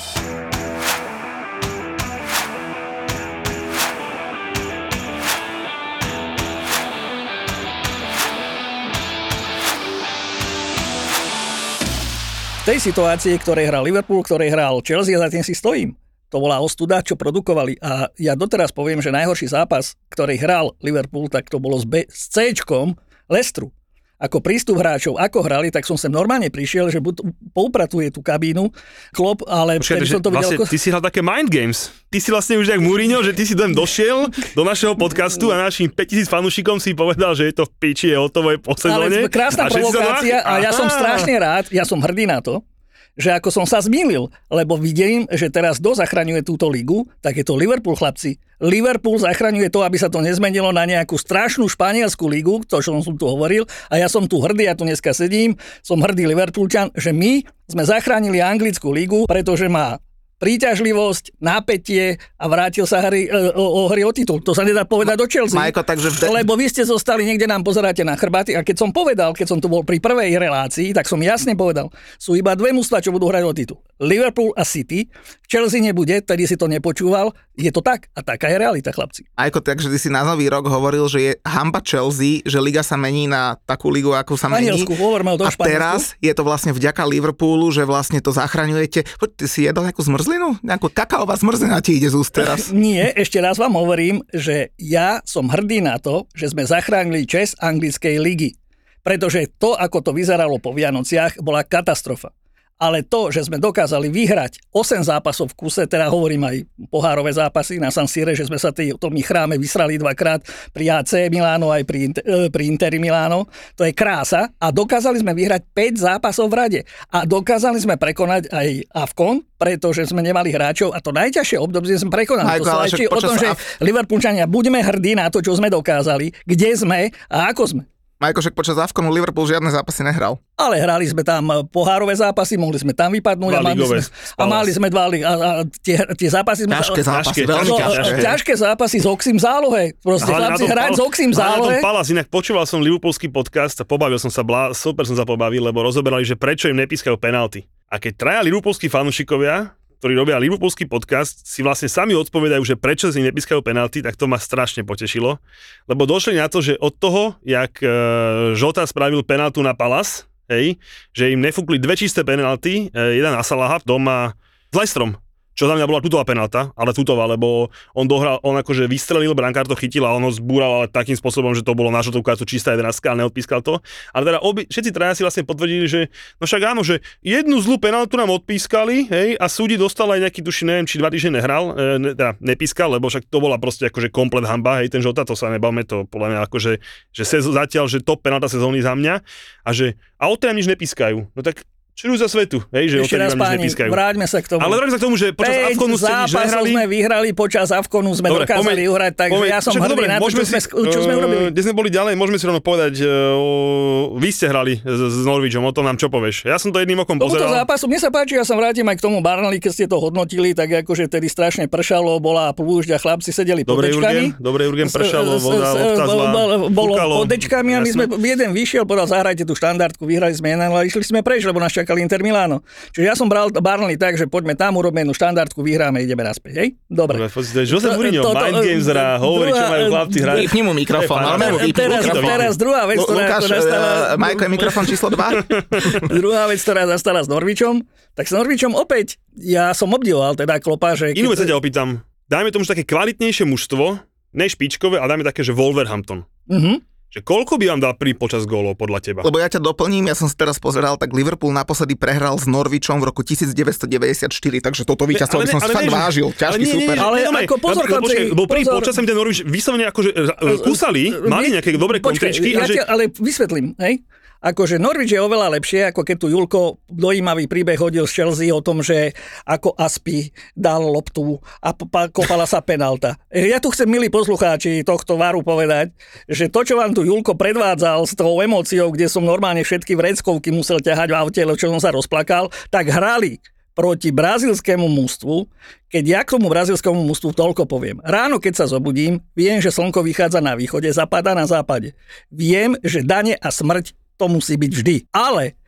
[SPEAKER 4] V tej situácii, ktorej hral Liverpool, ktorej hral Chelsea, za tým si stojím. To bola ostuda, čo produkovali. A ja doteraz poviem, že najhorší zápas, ktorý hral Liverpool, tak to bolo s, B, s C-čkom Lestru. Ako prístup hráčov, ako hrali, tak som sem normálne prišiel, že buď poupratuje tú kabínu, klop, ale
[SPEAKER 2] že
[SPEAKER 4] som to videl
[SPEAKER 2] vlastne,
[SPEAKER 4] ako...
[SPEAKER 2] ty si hral také mind games. Ty si vlastne už jak Mourinho, že ty si tam došiel do našeho podcastu a našim 5000 fanúšikom si povedal, že je to v piči, je hotovo, je po
[SPEAKER 4] Ale krásna
[SPEAKER 2] A
[SPEAKER 4] provokácia a ja som strašne rád, ja som hrdý na to, že ako som sa zmýlil, lebo vidím, že teraz kto zachraňuje túto ligu, tak je to Liverpool, chlapci. Liverpool zachraňuje to, aby sa to nezmenilo na nejakú strašnú španielskú ligu, to, čo som tu hovoril, a ja som tu hrdý, ja tu dneska sedím, som hrdý Liverpoolčan, že my sme zachránili anglickú ligu, pretože má príťažlivosť, napätie a vrátil sa hry, e, o, o hry o titul. To sa nedá povedať do Chelsea.
[SPEAKER 3] Majko, takže v de-
[SPEAKER 4] Lebo vy ste zostali, niekde nám pozeráte na chrbáty a keď som povedal, keď som tu bol pri prvej relácii, tak som jasne povedal, sú iba dve mužstva, čo budú hrať o titul. Liverpool a City. Chelsea nebude, tedy si to nepočúval. Je to tak a taká je realita, chlapci.
[SPEAKER 3] Majko, takže ty si na nový rok hovoril, že je hamba Chelsea, že liga sa mení na takú ligu, ako sa mení.
[SPEAKER 4] Hovoríme o tom
[SPEAKER 3] A
[SPEAKER 4] Španielsku.
[SPEAKER 3] teraz je to vlastne vďaka Liverpoolu, že vlastne to zachraňujete. Poď, ty si jedol nejakú zmrzlinu? Nejakú kakaová zmrzlina ti ide z úst teraz.
[SPEAKER 4] Nie, ešte raz vám hovorím, že ja som hrdý na to, že sme zachránili čes anglickej ligy. Pretože to, ako to vyzeralo po Vianociach, bola katastrofa. Ale to, že sme dokázali vyhrať 8 zápasov v kuse, teda hovorím aj pohárové zápasy na San Sire, že sme sa tý, tom chráme vysrali dvakrát pri AC Miláno aj pri, Inter- e, pri Interi Miláno, to je krása a dokázali sme vyhrať 5 zápasov v rade a dokázali sme prekonať aj Avkon, pretože sme nemali hráčov a to najťažšie obdobie sme prekonali.
[SPEAKER 3] Majko,
[SPEAKER 4] to svedčí o tom, že Liverpoolčania buďme hrdí na to, čo sme dokázali, kde sme a ako sme.
[SPEAKER 3] Majko, však počas Avkonu Liverpool žiadne zápasy nehral.
[SPEAKER 4] Ale hrali sme tam eh, pohárové zápasy, mohli sme tam vypadnúť
[SPEAKER 2] Dva
[SPEAKER 4] a, mali sme,
[SPEAKER 2] z
[SPEAKER 4] a mali sme dva a, a tie, tie zápasy sme...
[SPEAKER 3] Ťažké zápasy,
[SPEAKER 2] ťažké,
[SPEAKER 3] veľmi
[SPEAKER 2] ťažké,
[SPEAKER 3] ťažké.
[SPEAKER 4] ťažké, zápasy s Oxim zálohe. Proste chlapci hrať s Oxim zálohe.
[SPEAKER 2] Palas, inak počúval som Liverpoolský podcast a pobavil som sa, blá, super som sa pobavil, lebo rozoberali, že prečo im nepískajú penalty. A keď traja Liverpoolskí fanúšikovia, ktorí robia Liverpoolský podcast, si vlastne sami odpovedajú, že prečo si im nepískajú penalty, tak to ma strašne potešilo. Lebo došli na to, že od toho, jak e, Žota spravil penaltu na Palas, hej, že im nefúkli dve čisté penalty, e, jeden na Salaha doma s Leicesterom. Čo za mňa bola tutová penálta, ale tutová, lebo on dohral, on akože vystrelil, brankár to chytil a on ho zbúral ale takým spôsobom, že to bolo na žltú kartu čistá 11 a neodpískal to. Ale teda obi, všetci traja si vlastne potvrdili, že no však áno, že jednu zlú penáltu nám odpískali, hej, a súdi dostal aj nejaký, tuši, neviem, či dva týždne nehral, e, ne, teda nepískal, lebo však to bola proste akože komplet hamba, hej, ten žltá, to sa nebavme, to podľa mňa akože, že se, zatiaľ, že top penálta sezóny za mňa a že a odtiaľ nič nepískajú. No tak Čuruj za svetu, hej, že
[SPEAKER 4] Ešte raz páni, vráťme sa k tomu.
[SPEAKER 2] Ale vráťme sa k tomu, že počas Avkonu ste nič nehrali.
[SPEAKER 4] sme vyhrali, počas Avkonu sme dobre, dokázali pomeň, uhrať, takže pomeň, ja som hrdý dobre, na to, čo, si, sme, čo sme urobili.
[SPEAKER 2] Kde sme boli ďalej, môžeme si rovno povedať, uh, vy ste hrali s, s Norvičom, o tom nám čo povieš. Ja som to jedným okom pozeral.
[SPEAKER 4] Tomuto zápasu, mne sa páči, ja som vrátim aj k tomu Barnley, keď ste to hodnotili, tak akože tedy strašne pršalo, bola plúžď a chlapci sedeli pod dečkami.
[SPEAKER 2] Dobre, Jurgen, pršalo, voda, odkazla,
[SPEAKER 4] Bolo pod dečkami a my sme, jeden vyšiel, povedal, zahrajte tú štandardku, vyhrali sme jeden, ale išli sme preč, lebo nás čakali Inter Milano. Čiže ja som bral Barnley tak, že poďme tam, urobíme jednu štandardku, vyhráme, ideme naspäť, hej? Dobre.
[SPEAKER 2] Jose Mourinho, Mind Games hrá, hovorí, čo majú chlapci hrať.
[SPEAKER 3] Vypni mu mikrofón,
[SPEAKER 4] teraz, teraz druhá vec, ktorá,
[SPEAKER 3] Lukáš, ktorá stala... Uh, Majko je mikrofón číslo 2.
[SPEAKER 4] druhá vec, ktorá zastala s Norvičom, tak s Norvičom opäť, ja som obdivoval teda Klopa, že...
[SPEAKER 2] Inú vec sa ťa opýtam, dajme tomu, že také kvalitnejšie mužstvo, ne špičkové, ale dajme také, že Wolverhampton. Uh-huh. Že koľko by vám dal prvý počas gólov podľa teba?
[SPEAKER 3] Lebo ja ťa doplním, ja som si teraz pozeral, tak Liverpool naposledy prehral s Norvičom v roku 1994, takže toto víťazstvo by som si fakt vážil. Ťažký nie, super.
[SPEAKER 4] Ale, ale ako pozor,
[SPEAKER 2] počkej, bol prvý počas ten Norvič vyslovene akože kúsali, mali nejaké dobré kontričky.
[SPEAKER 4] Ja ale vysvetlím, hej? Akože Norwich je oveľa lepšie, ako keď tu Julko dojímavý príbeh hodil z Chelsea o tom, že ako Aspi dal loptu a kopala sa penalta. Ja tu chcem, milí poslucháči, tohto varu povedať, že to, čo vám tu Julko predvádzal s tou emóciou, kde som normálne všetky vreckovky musel ťahať v aute, čo som sa rozplakal, tak hrali proti brazilskému mústvu, keď ja k tomu brazilskému mústvu toľko poviem. Ráno, keď sa zobudím, viem, že slnko vychádza na východe, zapadá na západe. Viem, že dane a smrť to musí byť vždy. Ale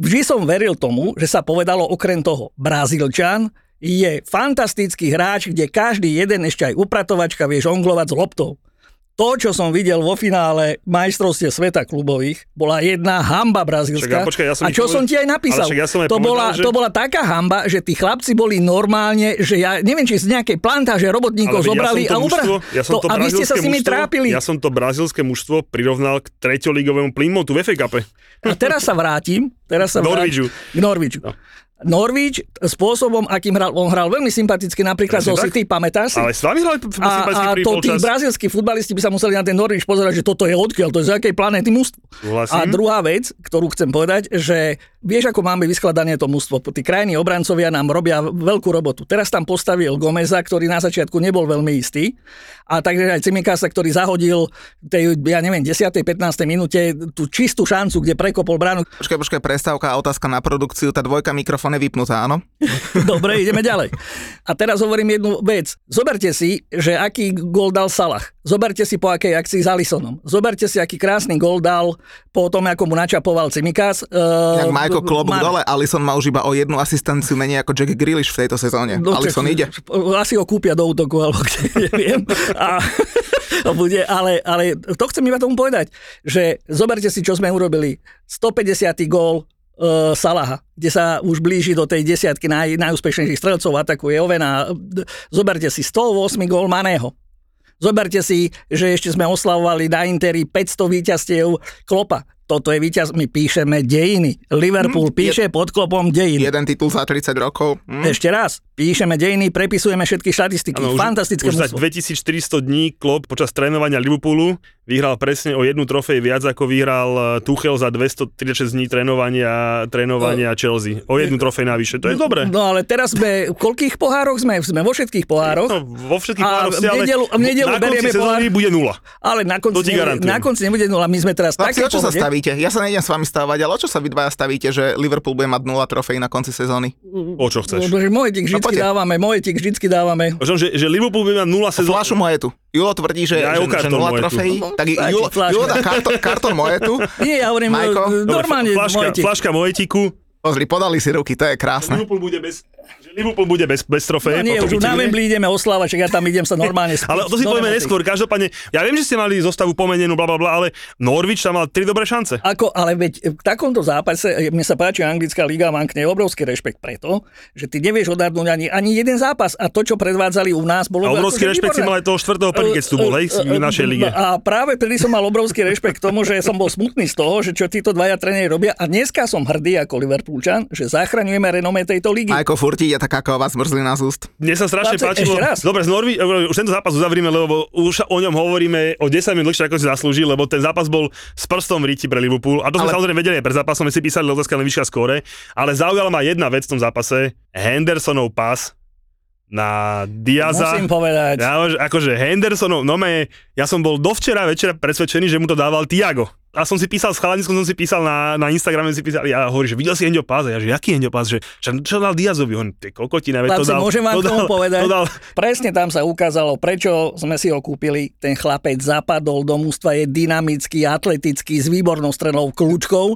[SPEAKER 4] vždy som veril tomu, že sa povedalo okrem toho Brazílčan je fantastický hráč, kde každý jeden ešte aj upratovačka vie žonglovať s loptou to, čo som videl vo finále majstrovstie sveta klubových, bola jedna hamba brazilská.
[SPEAKER 2] Počkaj, ja som
[SPEAKER 4] a čo som ti aj napísal? Ja som aj to, povedal, bola, že... to bola taká hamba, že tí chlapci boli normálne, že ja neviem, či z nejakej plantáže robotníkov zobrali
[SPEAKER 2] ja
[SPEAKER 4] a ubrali.
[SPEAKER 2] Ja som to,
[SPEAKER 4] to a vy ste sa s nimi
[SPEAKER 2] mužstvo,
[SPEAKER 4] trápili.
[SPEAKER 2] Ja som to brazilské mužstvo prirovnal k treťoligovému Plymouthu v FA.
[SPEAKER 4] A teraz sa vrátim. Teraz sa
[SPEAKER 2] Norvíču.
[SPEAKER 4] K Norvíču. No. Norwich spôsobom, akým hral, on hral veľmi sympaticky napríklad zo City, pamätáš si?
[SPEAKER 2] Ale s vami hral
[SPEAKER 4] A, a to tí brazilskí futbalisti by sa museli na ten Norwich pozerať, že toto je odkiaľ, to je z akej planéty mústvo. A druhá vec, ktorú chcem povedať, že vieš, ako máme vyskladanie to mústvo. Tí krajní obrancovia nám robia veľkú robotu. Teraz tam postavil Gomeza, ktorý na začiatku nebol veľmi istý. A takže aj Cimikasa, ktorý zahodil tej, ja neviem, 10. 15. minúte tú čistú šancu, kde prekopol bránu.
[SPEAKER 3] Počkaj, počkaj, prestávka a otázka na produkciu. Tá dvojka mikrofón je vypnutá, áno?
[SPEAKER 4] Dobre, ideme ďalej. A teraz hovorím jednu vec. Zoberte si, že aký gol dal Salah. Zoberte si po akej akcii s Alisonom. Zoberte si, aký krásny gol dal po tom, ako mu načapoval Cimikas.
[SPEAKER 3] Uh, Majko klobúk má... dole, Alison má už iba o jednu asistenciu menej ako Jack Grealish v tejto sezóne. No, Alison ide.
[SPEAKER 4] Asi ho kúpia do útoku, alebo kde, neviem. A bude, ale, ale to chcem iba tomu povedať, že zoberte si, čo sme urobili. 150. gól uh, Salaha, kde sa už blíži do tej desiatky naj, najúspešnejších strelcov, atakuje Ovena. Zoberte si 108 gól Maného. Zoberte si, že ešte sme oslavovali na Interi 500 víťazstiev Klopa toto je víťaz, my píšeme dejiny. Liverpool mm, píše je, pod klopom dejiny.
[SPEAKER 3] Jeden titul za 30 rokov.
[SPEAKER 4] Mm. Ešte raz, píšeme dejiny, prepisujeme všetky štatistiky. Ano, Fantastické
[SPEAKER 2] už, už za 2400 dní klop počas trénovania Liverpoolu vyhral presne o jednu trofej viac, ako vyhral eh, Tuchel za 236 dní trénovania, trénovania no. Chelsea. O jednu trofej navyše, to je dobre.
[SPEAKER 4] No ale teraz sme, v koľkých pohároch sme? Sme vo všetkých pohároch. No,
[SPEAKER 2] vo všetkých pohároch
[SPEAKER 4] v nedelu, v nedelu
[SPEAKER 2] na konci sezóny bude nula.
[SPEAKER 4] Ale na konci, nebude, na konci nebude nula. My sme teraz
[SPEAKER 3] také čo sa stavíte? Ja sa nejdem s vami stávať, ale o čo sa vy dvaja stavíte, že Liverpool bude mať nula trofej na konci sezóny?
[SPEAKER 2] O čo chceš?
[SPEAKER 4] No, moje tik vždycky no, dávame, moje tik vždycky dávame.
[SPEAKER 2] Že, že Liverpool bude mať nula sezóny.
[SPEAKER 3] Flašu moje tu. Julo tvrdí, že, ja že, že nula trofejí, no, tak Julo, Julo dá karton, karton tu.
[SPEAKER 4] Nie, ja hovorím, Majko. normálne
[SPEAKER 2] flaška,
[SPEAKER 4] mojetik.
[SPEAKER 2] Flaška mojetiku.
[SPEAKER 3] Pozri, podali si ruky, to je krásne.
[SPEAKER 2] Liverpool bude bez Že Liverpool bude bez, bez trofeje.
[SPEAKER 4] No nie, už na Wembley ideme oslávať, čak ja tam idem sa normálne spí-
[SPEAKER 2] Ale to si povieme neskôr. Každopádne, ja viem, že ste mali zostavu pomenenú, bla, bla, bla, ale Norwich tam mal tri dobré šance.
[SPEAKER 4] Ako, ale veď v takomto zápase, e, mne sa páči anglická liga, mám k nej obrovský rešpekt preto, že ty nevieš odhadnúť ani, ani jeden zápas a to, čo predvádzali u nás, bolo
[SPEAKER 2] A obrovský rešpekt si mal aj toho štvrtého prvý, keď tu bol, hej, v našej lige.
[SPEAKER 4] A práve vtedy som mal obrovský rešpekt k tomu, že som bol smutný z toho, že čo títo dvaja tréneri robia. A dneska som hrdý ako Liverpoolčan, že zachraňujeme renome tejto ligy.
[SPEAKER 3] A ako furt ide taká ková zmrzlina z úst.
[SPEAKER 2] Mne sa strašne
[SPEAKER 4] Chlapci,
[SPEAKER 2] páčilo.
[SPEAKER 4] raz.
[SPEAKER 2] Dobre, z Norvi, už tento zápas uzavrime, lebo už o ňom hovoríme o 10 minút dlhšie, ako si zaslúži, lebo ten zápas bol s prstom v ríti pre Liverpool. A to sme
[SPEAKER 3] Ale-
[SPEAKER 2] samozrejme vedeli aj pred zápasom, my si písali otázka na výška skóre, ale zaujala ma jedna vec v tom zápase, Hendersonov pas na Diaza.
[SPEAKER 4] Musím povedať.
[SPEAKER 2] Ja, že akože Hendersonov, no me, ja som bol dovčera večera presvedčený, že mu to dával Tiago. A som si písal s chalaniskom, som si písal na, na Instagrame, si písal, ja hovorím, že videl si Hendio Pás, a ja, že jaký Hendio Pás, že čo, čo dal Diazovi, on, ty kokotina, veď to dal,
[SPEAKER 4] môžem vám
[SPEAKER 2] to dal,
[SPEAKER 4] povedať?
[SPEAKER 2] to dal,
[SPEAKER 4] Presne tam sa ukázalo, prečo sme si ho kúpili. Ten chlapec zapadol do mústva, je dynamický, atletický, s výbornou strednou kľúčkou.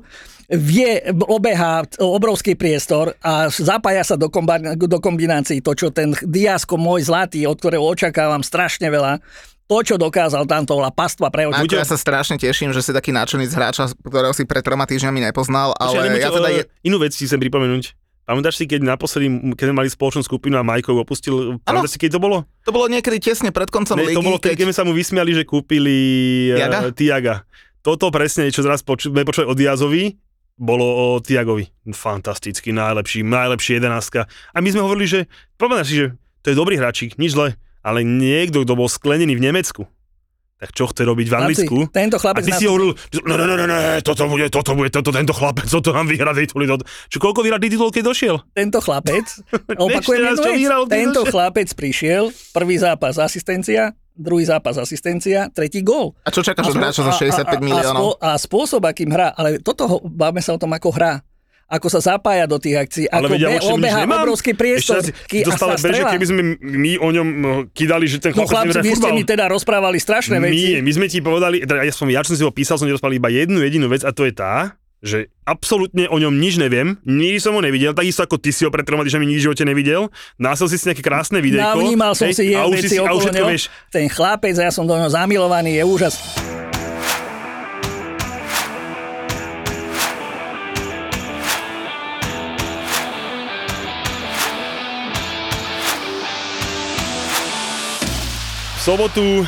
[SPEAKER 4] Vie, obeha obrovský priestor a zapája sa do, komba- do kombinácií to, čo ten Diasko môj zlatý, od ktorého očakávam strašne veľa, to, čo dokázal tam, to bola pastva pre oči.
[SPEAKER 3] Ako ja sa strašne teším, že si taký z hráča, ktorého si pred troma týždňami nepoznal, ale ja teda... Je...
[SPEAKER 2] Inú vec si chcem pripomenúť. Pamätáš si, keď naposledy, keď sme mali spoločnú skupinu a Majkov opustil, pamätáš si, keď to bolo?
[SPEAKER 3] To bolo niekedy tesne pred koncom
[SPEAKER 2] Ne,
[SPEAKER 3] ligy,
[SPEAKER 2] to bolo, keď, keď sme sa mu vysmiali, že kúpili
[SPEAKER 3] Tiaga?
[SPEAKER 2] uh, Tiaga. Toto presne, čo teraz poču, sme počuli o Diazovi, bolo o Tiagovi. Fantastický, najlepší, najlepší jedenáctka. A my sme hovorili, že pamätáš si, že to je dobrý hráčik, nič zle, ale niekto, kto bol sklenený v Nemecku, tak čo chce robiť v Anglicku?
[SPEAKER 4] Chlapci, tento
[SPEAKER 2] A
[SPEAKER 4] chlapec
[SPEAKER 2] ty
[SPEAKER 4] nás-
[SPEAKER 2] si hovoril, no, no, no, no, no, toto bude, toto bude, toto, tento chlapec, toto nám vyhrá tituly. Čo koľko vyhrá titulov, keď došiel?
[SPEAKER 4] tento chlapec, opakujem
[SPEAKER 2] raz,
[SPEAKER 4] jednu
[SPEAKER 2] čo
[SPEAKER 4] vec,
[SPEAKER 2] vyhral, ty
[SPEAKER 4] tento
[SPEAKER 2] došiel.
[SPEAKER 4] chlapec prišiel, prvý zápas asistencia, druhý zápas asistencia, tretí gól.
[SPEAKER 3] A čo čakáš od hráča za 65 miliónov?
[SPEAKER 4] A, spôsob, akým hrá, ale toto ho, bavme sa o tom, ako hrá. Ako sa zapája do tých akcií,
[SPEAKER 2] Ale
[SPEAKER 4] ako
[SPEAKER 2] vedia,
[SPEAKER 4] be,
[SPEAKER 2] nič
[SPEAKER 4] obeha obrovský priestor
[SPEAKER 2] Ešte
[SPEAKER 4] a sa
[SPEAKER 2] beže, keby sme my o ňom eh, kydali, že ten
[SPEAKER 4] No chlapci, vy ste mi teda rozprávali strašné veci.
[SPEAKER 2] My sme ti povedali, teda ja som, ja som si ho písal, som ti rozprával iba jednu jedinú vec a to je tá, že absolútne o ňom nič neviem, nikdy som ho nevidel, takisto ako ty si ho pred troma týždňami v živote nevidel, nasil si si nejaké krásne videjko.
[SPEAKER 4] Navnímal som
[SPEAKER 2] hej,
[SPEAKER 4] si jeho veci
[SPEAKER 2] si,
[SPEAKER 4] okolo neho.
[SPEAKER 2] vieš.
[SPEAKER 4] Ten chlapec, ja som do neho zamilovaný, je úžasný.
[SPEAKER 2] Sobotu e,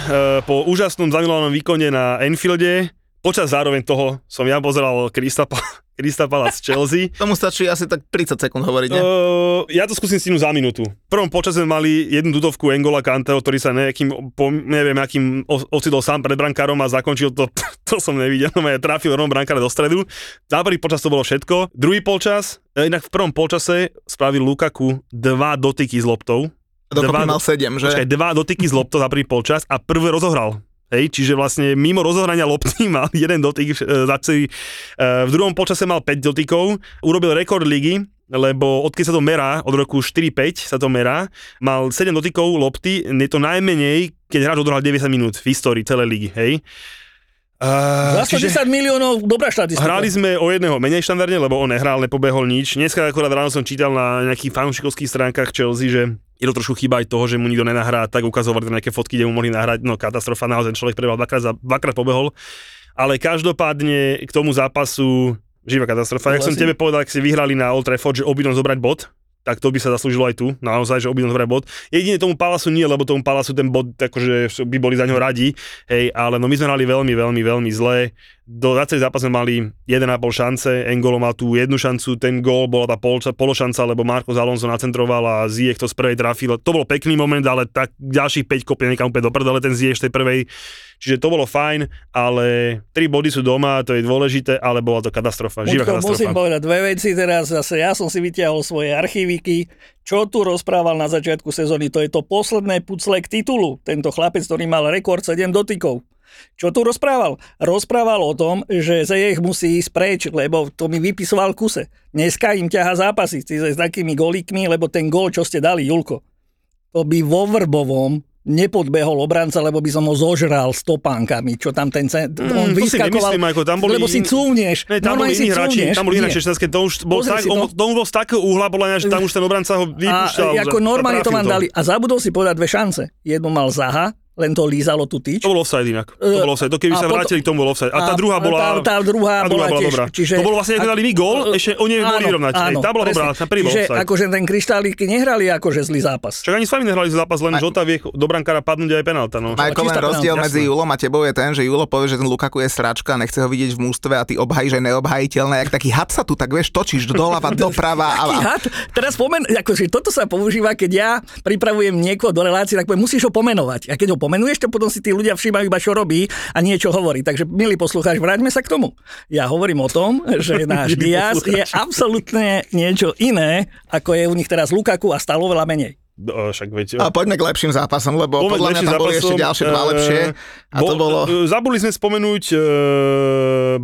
[SPEAKER 2] po úžasnom zamilovanom výkone na Enfielde, počas zároveň toho som ja pozeral Kristapa, Kristapala z Chelsea.
[SPEAKER 3] Tomu stačí asi tak 30 sekúnd hovoriť, ne?
[SPEAKER 2] Uh, ja to skúsim stihnúť za minútu. V prvom počase sme mali jednu tutovku Engola Kanteho, ktorý sa nejakým, po, neviem, akým ocitol sám pred brankárom a zakončil to, to som nevidel, no ja trafil rovno brankára do stredu. Za prvý počas to bolo všetko. Druhý polčas, e, inak v prvom polčase spravil Lukaku dva dotyky s loptou.
[SPEAKER 3] Dokopy
[SPEAKER 2] dva-
[SPEAKER 3] mal 7, že?
[SPEAKER 2] Počkaj, dva dotyky z loptou za prvý polčas a prvé rozohral. Hej, čiže vlastne mimo rozohrania lopty mal jeden dotyk, e, za celý, e, v druhom počase mal 5 dotykov, urobil rekord ligy, lebo odkedy sa to merá, od roku 4-5 sa to merá, mal 7 dotykov lopty, je to najmenej, keď hráč odohral 90 minút v histórii celej ligy, hej. Uh,
[SPEAKER 4] Za 110 miliónov, dobrá štatistika.
[SPEAKER 2] Hrali sme o jedného menej štandardne, lebo on nehral, nepobehol nič. Dneska akorát ráno som čítal na nejakých fanúšikovských stránkach Chelsea, že je to trošku chyba aj toho, že mu nikto nenahrá, tak ukazovali nejaké fotky, kde mu mohli nahrať, no katastrofa, naozaj človek prebehol dvakrát, za, dvakrát pobehol. Ale každopádne k tomu zápasu živá katastrofa. Jak som tebe povedal, ak si vyhrali na Old Trafford, že obidom zobrať bod, tak to by sa zaslúžilo aj tu, naozaj, že obidom zobrať bod. Jedine tomu Palasu nie, lebo tomu Palasu ten bod, akože by boli za ňo radi, hej, ale no my sme hrali veľmi, veľmi, veľmi zle. Do za celý zápas sme mali 1,5 šance, Engolo mal tú jednu šancu, ten gól bola tá pol, pološanca, lebo Marko Alonso nacentroval a Ziyech to z prvej trafil. To bol pekný moment, ale tak ďalších 5 kopie niekam úplne do prdele ten Ziyech z tej prvej. Čiže to bolo fajn, ale 3 body sú doma, to je dôležité, ale bola to katastrofa, živá
[SPEAKER 4] Muťko, musím
[SPEAKER 2] katastrofa.
[SPEAKER 4] povedať dve veci teraz. Zase ja som si vytiahol svoje archíviky. Čo tu rozprával na začiatku sezóny, to je to posledné pucle k titulu. Tento chlapec, ktorý mal rekord 7 dotykov. Čo tu rozprával? Rozprával o tom, že Zejech musí ísť preč, lebo to mi vypisoval kuse. Dneska im ťaha zápasy s takými golíkmi, lebo ten gól, čo ste dali, Julko, to by vo Vrbovom nepodbehol obranca, lebo by som ho zožral stopánkami, čo tam ten... Cen...
[SPEAKER 2] Mm,
[SPEAKER 4] on
[SPEAKER 2] to si
[SPEAKER 4] vyskakoval,
[SPEAKER 2] nemyslím, ako tam boli
[SPEAKER 4] lebo si cúvneš.
[SPEAKER 2] Ne, tam boli iní hráči, tam boli iné šestnáctke, to už bol,
[SPEAKER 4] Pozri
[SPEAKER 2] tak,
[SPEAKER 4] to.
[SPEAKER 2] on, to už bol z takého uhla, podľa mňa, že tam už ten obranca ho vypúšťal.
[SPEAKER 4] A ako normálne to vám dali. A zabudol si povedať dve šance. Jednu mal Zaha, len to lízalo tú tyč.
[SPEAKER 2] To bol offside inak. To bol offside. To keby
[SPEAKER 4] A
[SPEAKER 2] sa
[SPEAKER 4] potom-
[SPEAKER 2] vrátili k tomu bol offside. A tá
[SPEAKER 4] a-
[SPEAKER 2] druhá
[SPEAKER 4] a
[SPEAKER 2] bola...
[SPEAKER 4] tá- tá druhá
[SPEAKER 2] tá
[SPEAKER 4] bola tiež,
[SPEAKER 2] dobrá.
[SPEAKER 4] čiže-
[SPEAKER 2] to bolo vlastne, ak dali my gól, ešte oni mohli
[SPEAKER 4] Áno,
[SPEAKER 2] vyrovnať. Hej,
[SPEAKER 4] áno,
[SPEAKER 2] tá bola dobrá,
[SPEAKER 4] presne.
[SPEAKER 2] tá prvý bol
[SPEAKER 4] Čiže
[SPEAKER 2] offside.
[SPEAKER 4] akože ten kryštálik nehrali akože zlý zápas.
[SPEAKER 2] Čak ani s vami nehrali zápas, len Žota vie do brankára padnúť aj penálta. No.
[SPEAKER 3] Michael, len rozdiel
[SPEAKER 2] penálta,
[SPEAKER 3] medzi. Julom a tebou je ten, že Julo povie, že ten Lukaku je sračka, nechce ho vidieť v mústve a ty obhají, že neobhajiteľné. Jak taký had sa tu, tak vieš, točíš doľava, doprava.
[SPEAKER 4] Taký
[SPEAKER 3] A, a,
[SPEAKER 4] had, teraz pomen, akože toto sa používa, keď ja pripravujem niekoho do relácie, tak musíš ho pomenovať. A keď ho pomenuješ, to potom si tí ľudia všímajú iba, čo robí a niečo hovorí. Takže, milý poslucháč, vráťme sa k tomu. Ja hovorím o tom, že náš Diaz je absolútne niečo iné, ako je u nich teraz Lukaku a stalo veľa menej.
[SPEAKER 2] No, však viete.
[SPEAKER 3] a poďme k lepším zápasom, lebo
[SPEAKER 2] Poďme
[SPEAKER 3] podľa mňa tam boli ešte ďalšie dva
[SPEAKER 2] eh,
[SPEAKER 3] lepšie. A to bolo...
[SPEAKER 2] eh, Zabudli sme spomenúť uh,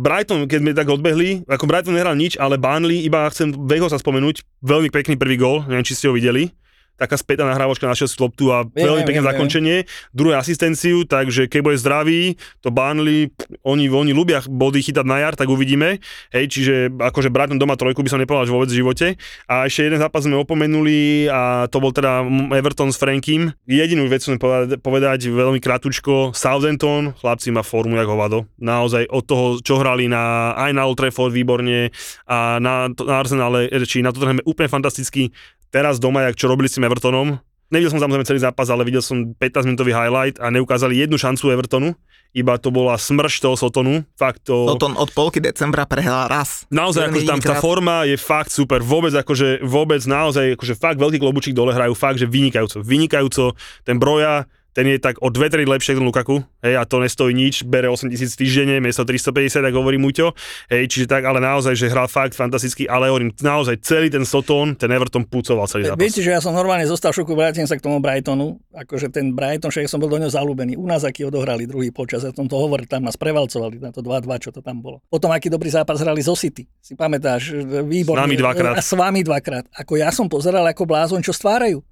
[SPEAKER 2] Brighton, keď sme tak odbehli. Ako Brighton nehral nič, ale Burnley, iba chcem Veho sa spomenúť. Veľmi pekný prvý gól, neviem, či ste ho videli. Taká spätá nahrávačka našiel si loptu a
[SPEAKER 4] Viem,
[SPEAKER 2] veľmi
[SPEAKER 4] viem,
[SPEAKER 2] pekné
[SPEAKER 4] viem,
[SPEAKER 2] zakončenie. Druhé asistenciu, takže keď bude zdravý, to Burnley, oni, oni ľubia body chytať na jar, tak uvidíme. Hej, čiže akože Brighton doma trojku by som nepovedal, vôbec v živote. A ešte jeden zápas sme opomenuli a to bol teda Everton s Frankim. Jedinú vec chcem povedať, povedať veľmi kratučko. Southampton, chlapci má formu jak hovado. Naozaj od toho, čo hrali na, aj na Old Trafford výborne a na, na Arsenale, či na Tottenhame úplne fantasticky. Teraz doma, jak čo robili s tým Evertonom. Nevidel som samozrejme celý zápas, ale videl som 15 minútový highlight a neukázali jednu šancu Evertonu. Iba to bola smrš toho Sotonu. Fakt to...
[SPEAKER 3] Soton od polky decembra prehral raz.
[SPEAKER 2] Naozaj, akože tam tá forma je fakt super, vôbec akože, vôbec naozaj, akože fakt veľký klobučík dole hrajú, fakt, že vynikajúco, vynikajúco, ten Broja, ten je tak o dve, tri lepšie ako Lukaku, hej, a to nestojí nič, bere 8 tisíc týždenne, miesto 350, tak hovorí Muťo, hej, čiže tak, ale naozaj, že hral fakt fantasticky, ale hovorím, naozaj celý ten Soton, ten Everton pucoval celý zápas.
[SPEAKER 4] Viete, že ja som normálne zostal v šoku, vrátim sa k tomu Brightonu. Akože ten Brighton, však som bol do neho zalúbený. U nás aký odohrali druhý počas, ja som to hovoril, tam nás prevalcovali na to 2-2, čo to tam bolo. Potom aký dobrý zápas hrali zo City. Si pamätáš, výborne.
[SPEAKER 2] S nami dvakrát.
[SPEAKER 4] A s vami dvakrát. Ako ja som pozeral ako blázon, čo stvárajú.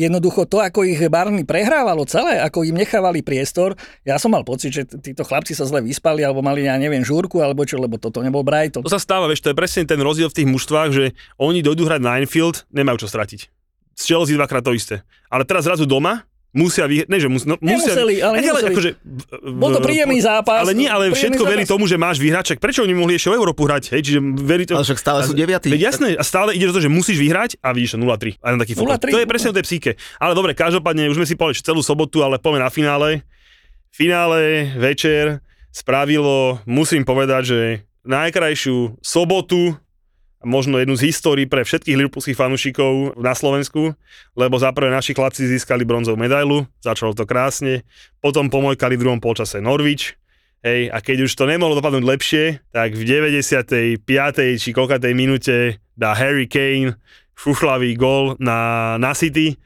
[SPEAKER 4] Jednoducho to, ako ich Barney prehrávalo celé, ako im nechávali priestor, ja som mal pocit, že títo chlapci sa zle vyspali, alebo mali, ja neviem, žúrku, alebo čo, lebo toto nebol Brighton.
[SPEAKER 2] To sa stáva, vieš, to je presne ten rozdiel v tých mužstvách, že oni dojdú hrať na Anfield, nemajú čo stratiť. Z Chelsea dvakrát to isté. Ale teraz zrazu doma musia vyhrať, ne, že mus, no, musia,
[SPEAKER 4] Nemuseli, ale
[SPEAKER 2] Ne,
[SPEAKER 4] nemuseli.
[SPEAKER 2] Akože,
[SPEAKER 4] Bol to príjemný zápas.
[SPEAKER 2] Ale nie, ale všetko verí tomu, že máš vyhrať, čak prečo oni mohli ešte o Európu hrať, hej, čiže verí to...
[SPEAKER 3] Ale však stále sú deviatí.
[SPEAKER 2] Veď jasné, a stále ide do toho, že musíš vyhrať a vidíš to 0-3. Aj na taký fotbal.
[SPEAKER 4] 0-3,
[SPEAKER 2] To je presne o tej psíke. Ale dobre, každopádne, už sme si povedali celú sobotu, ale poďme na finále. Finále, večer, spravilo, musím povedať, že najkrajšiu sobotu, a možno jednu z histórií pre všetkých liverpoolských fanúšikov na Slovensku, lebo za prvé naši chlapci získali bronzovú medailu, začalo to krásne, potom pomojkali v druhom polčase Norwich, hej, a keď už to nemohlo dopadnúť lepšie, tak v 95. či koľkatej minúte dá Harry Kane šušlavý gól na, na City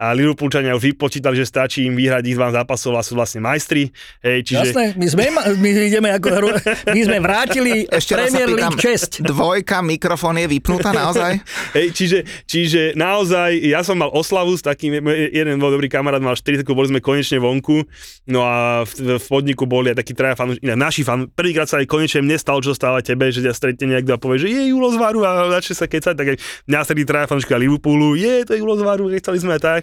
[SPEAKER 2] a Liverpoolčania už vypočítali, že stačí im vyhrať ich 12 zápasov a sú vlastne majstri. Hej, čiže
[SPEAKER 4] Jasné, my sme, ma- my ideme ako hru, my sme vrátili
[SPEAKER 3] Ešte
[SPEAKER 4] Premier
[SPEAKER 3] pýtam,
[SPEAKER 4] League česť.
[SPEAKER 3] dvojka, mikrofón je vypnutá naozaj?
[SPEAKER 2] Hej, čiže, čiže naozaj, ja som mal oslavu s takým, jeden môj dobrý kamarát mal 40, boli sme konečne vonku, no a v, v podniku boli aj takí traja fanúši, inak naši fan, prvýkrát sa aj konečne mne stalo, čo stáva tebe, že ťa stretne niekto a povie, že je Julo z Varu a začne sa kecať, tak aj mňa stretli traja fanúšika Liverpoolu, je to Julo z Varu, chceli sme aj tak.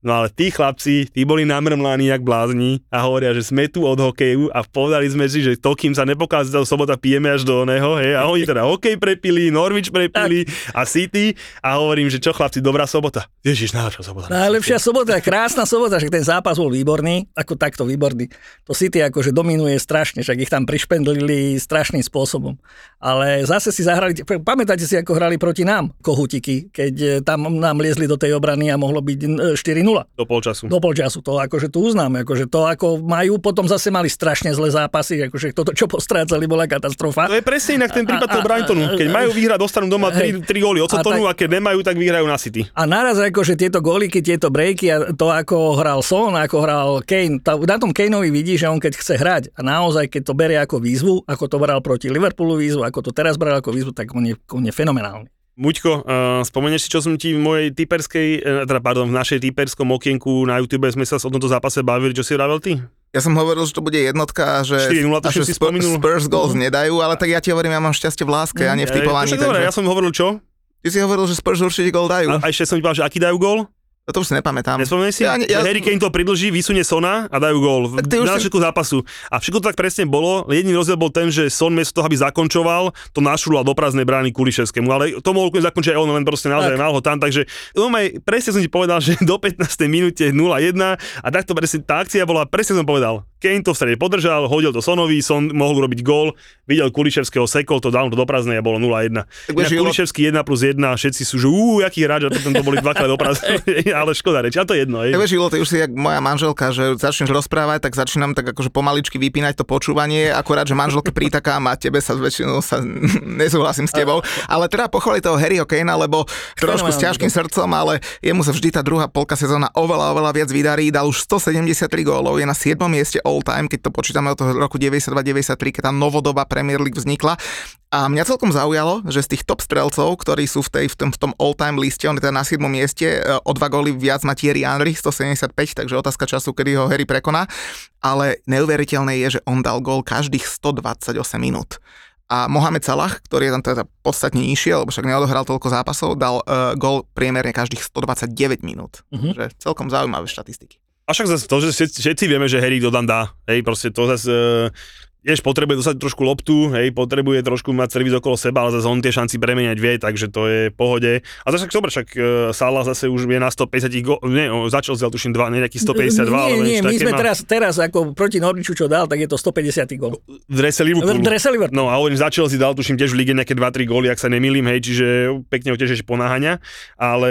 [SPEAKER 2] No ale tí chlapci, tí boli namrmlaní jak blázni a hovoria, že sme tu od hokeju a povedali sme si, že to, kým sa nepokází, tá sobota pijeme až do oného, hej, a oni teda hokej prepili, Norwich prepili a City a hovorím, že čo chlapci, dobrá sobota. Ježiš, najlepšia sobota.
[SPEAKER 4] Najlepšia sobota, krásna sobota, že ten zápas bol výborný, ako takto výborný. To City akože dominuje strašne, však ich tam prišpendlili strašným spôsobom. Ale zase si zahrali, pamätáte si, ako hrali proti nám, kohutiky, keď tam nám liezli do tej obrany a mohlo byť eh, 4-0
[SPEAKER 2] Do polčasu.
[SPEAKER 4] do polčasu. To akože tu uznáme, akože to ako majú, potom zase mali strašne zlé zápasy, akože toto, čo postrácali, bola katastrofa.
[SPEAKER 2] To je presne inak ten prípad
[SPEAKER 4] A- a-
[SPEAKER 2] toho Brightonu. Keď majú vyhrať, dostanú doma
[SPEAKER 4] Hej.
[SPEAKER 2] 3, 3 góly od
[SPEAKER 4] A
[SPEAKER 2] Sotonu
[SPEAKER 4] tak-
[SPEAKER 2] a keď nemajú, tak vyhrajú na City.
[SPEAKER 4] A naraz akože tieto góliky, tieto breaky a to, ako hral Son, ako hral Kane, tá, na tom Kaneovi vidí, že on keď chce hrať a naozaj keď to berie ako výzvu, ako to bral proti Liverpoolu výzvu, ako to teraz bral ako výzvu, tak on je, on je fenomenálny.
[SPEAKER 2] Muďko, uh, spomenieš si, čo som ti v mojej typerskej, uh, teda pardon, v našej typerskom okienku na YouTube sme sa o tomto zápase bavili, čo si vravel ty?
[SPEAKER 3] Ja som hovoril, že to bude jednotka a že,
[SPEAKER 2] 4:0,
[SPEAKER 3] a že
[SPEAKER 2] si
[SPEAKER 3] Spurs. Spurs goals nedajú, ale tak ja ti hovorím, ja mám šťastie v láske a nie v typovaní.
[SPEAKER 2] Dobre,
[SPEAKER 3] Takže...
[SPEAKER 2] ja som hovoril čo?
[SPEAKER 3] Ty si hovoril, že Spurs určite gól dajú.
[SPEAKER 2] A, a ešte som ti povedal, že aký dajú
[SPEAKER 3] To už si nepamätám.
[SPEAKER 2] Nespomenieš si?
[SPEAKER 3] Ja,
[SPEAKER 2] Ja, Harry Kane to pridlží, vysunie Sona a dajú gól v-
[SPEAKER 3] Tak
[SPEAKER 2] na
[SPEAKER 3] si-
[SPEAKER 2] začiatku zápasu. A všetko to tak presne bolo, jediný rozdiel bol ten, že Son miesto toho, aby zakončoval, to našrúlal do prázdnej brány Kuliševskému, ale to mohol zakončiť aj on, len proste naozaj
[SPEAKER 4] Tak.
[SPEAKER 2] mal ho tam, takže no, presne som ti povedal, že do 15. minúte 0-1 a takto presne tá akcia bola, presne som povedal. Kane to v strede podržal, hodil to Sonovi, Son mohol urobiť gól, videl Kuliševského, sekol to, dal to do prázdnej a bolo 0-1.
[SPEAKER 3] Tak vieš,
[SPEAKER 2] Inak
[SPEAKER 3] Julo-
[SPEAKER 2] Kuliševský 1 plus 1, všetci sú, že úú, aký hráč, a potom to boli dvakrát do prázdnej, ale škoda reč, a to je jedno.
[SPEAKER 3] Vieš, Ilo, ty už si jak moja manželka, že začneš rozprávať, tak začínam tak akože pomaličky vypínať to počúvanie, akorát, že manželke pritakám a tebe sa väčšinou sa nesúhlasím s tebou. Ale treba pochváliť toho Harryho Kanea, lebo trošku s ťažkým srdcom, ale jemu sa vždy tá druhá polka sezóna oveľa, oveľa viac vydarí. Dal už 173 gólov, je na 7. mieste all time, keď to počítame od toho roku 92-93, keď tá novodobá Premier League vznikla. A mňa celkom zaujalo, že z tých top strelcov, ktorí sú v, tej, v, tom, v tom all-time liste, on je teda na 7. mieste, e, o dva góly viac má Thierry Henry, 175, takže otázka času, kedy ho Harry prekoná. Ale neuveriteľné je, že on dal gól každých 128 minút. A Mohamed Salah, ktorý je tam teda podstatne nižšie, lebo však neodohral toľko zápasov, dal uh, gól priemerne každých 129 minút.
[SPEAKER 4] Mhm.
[SPEAKER 3] Takže celkom zaujímavé štatistiky.
[SPEAKER 2] A však zase to, že všetci, vieme, že Harry tam dá. Hej, proste to zase... Vieš, potrebuje dostať trošku loptu, hej, potrebuje trošku mať servis okolo seba, ale zase on tie šanci premeniať vie, takže to je v pohode. A zase však dobre, však uh, Salah zase už je na 150 go, nie, on začal zdiel tuším 2, nejaký 152,
[SPEAKER 4] nie,
[SPEAKER 2] ale
[SPEAKER 4] nie, my sme
[SPEAKER 2] má
[SPEAKER 4] teraz, teraz ako proti Norwichu, čo dal, tak je to 150 gól.
[SPEAKER 2] v drese Liverpoolu.
[SPEAKER 4] V drese Liverpoolu.
[SPEAKER 2] No a hovorím, začal si dal tuším tiež v lige nejaké 2-3 góly, ak sa nemýlim, hej, čiže pekne ho tiež ešte ponáhania, ale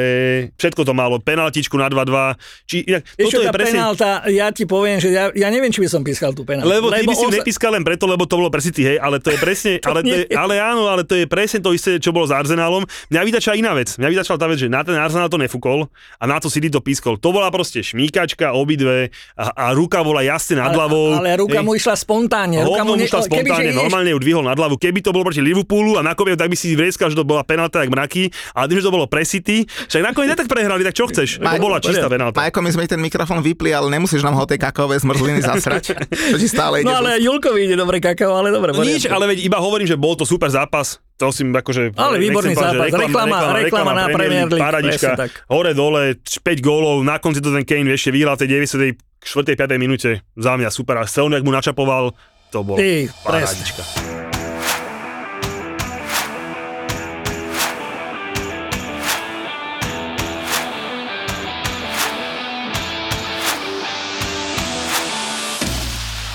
[SPEAKER 2] všetko to malo, penaltičku na 2-2, či inak, toto je presne,
[SPEAKER 4] penálta, ja ti poviem, že ja, ja neviem, či by som pískal tú penáltu.
[SPEAKER 2] Lebo ty by si
[SPEAKER 4] on
[SPEAKER 2] nepískal len preto, lebo to bolo pre City, hej, ale to je presne, ale, to je, ale áno, ale to je presne to isté, čo bolo s Arsenálom. Mňa vydačala iná vec. Mňa vydačala tá vec, že na ten Arsenál to nefúkol a na to City to pískol. To bola proste šmíkačka, obidve a, a ruka bola jasne nad hlavou.
[SPEAKER 4] Ale, ale ruka
[SPEAKER 2] hej.
[SPEAKER 4] mu išla spontánne. Ruka
[SPEAKER 2] mu šla
[SPEAKER 4] kebyže
[SPEAKER 2] spontánne,
[SPEAKER 4] ideš-
[SPEAKER 2] normálne ju dvihol nad hlavu. Keby to bolo proti Liverpoolu a nakoniec tak by si vrieskal, že to bola penálta jak mraky, ale tým, že to bolo pre City, však nakoniec tak prehrali, tak čo chceš?
[SPEAKER 3] Maj-
[SPEAKER 2] To bola čistá penálta.
[SPEAKER 3] Majko, my sme ten mikrofón vypli, ale nemusíš nám ho tej kakaovej zmrzliny zasrať. To ti stále ide.
[SPEAKER 4] No ale Julkovi ide dobre kakao, ale dobre.
[SPEAKER 2] No nič, ale veď iba hovorím, že bol to super zápas. To si akože...
[SPEAKER 4] Ale výborný
[SPEAKER 2] nechcem povedať, že
[SPEAKER 4] zápas. Reklama- reklama na Premier League,
[SPEAKER 2] Paradička,
[SPEAKER 4] tak.
[SPEAKER 2] hore dole, 5 gólov, na konci to ten Kane ešte vyhral tej 94. 5. minúte. Za mňa super. A Selon, jak mu načapoval, to bolo
[SPEAKER 4] Ty, presne.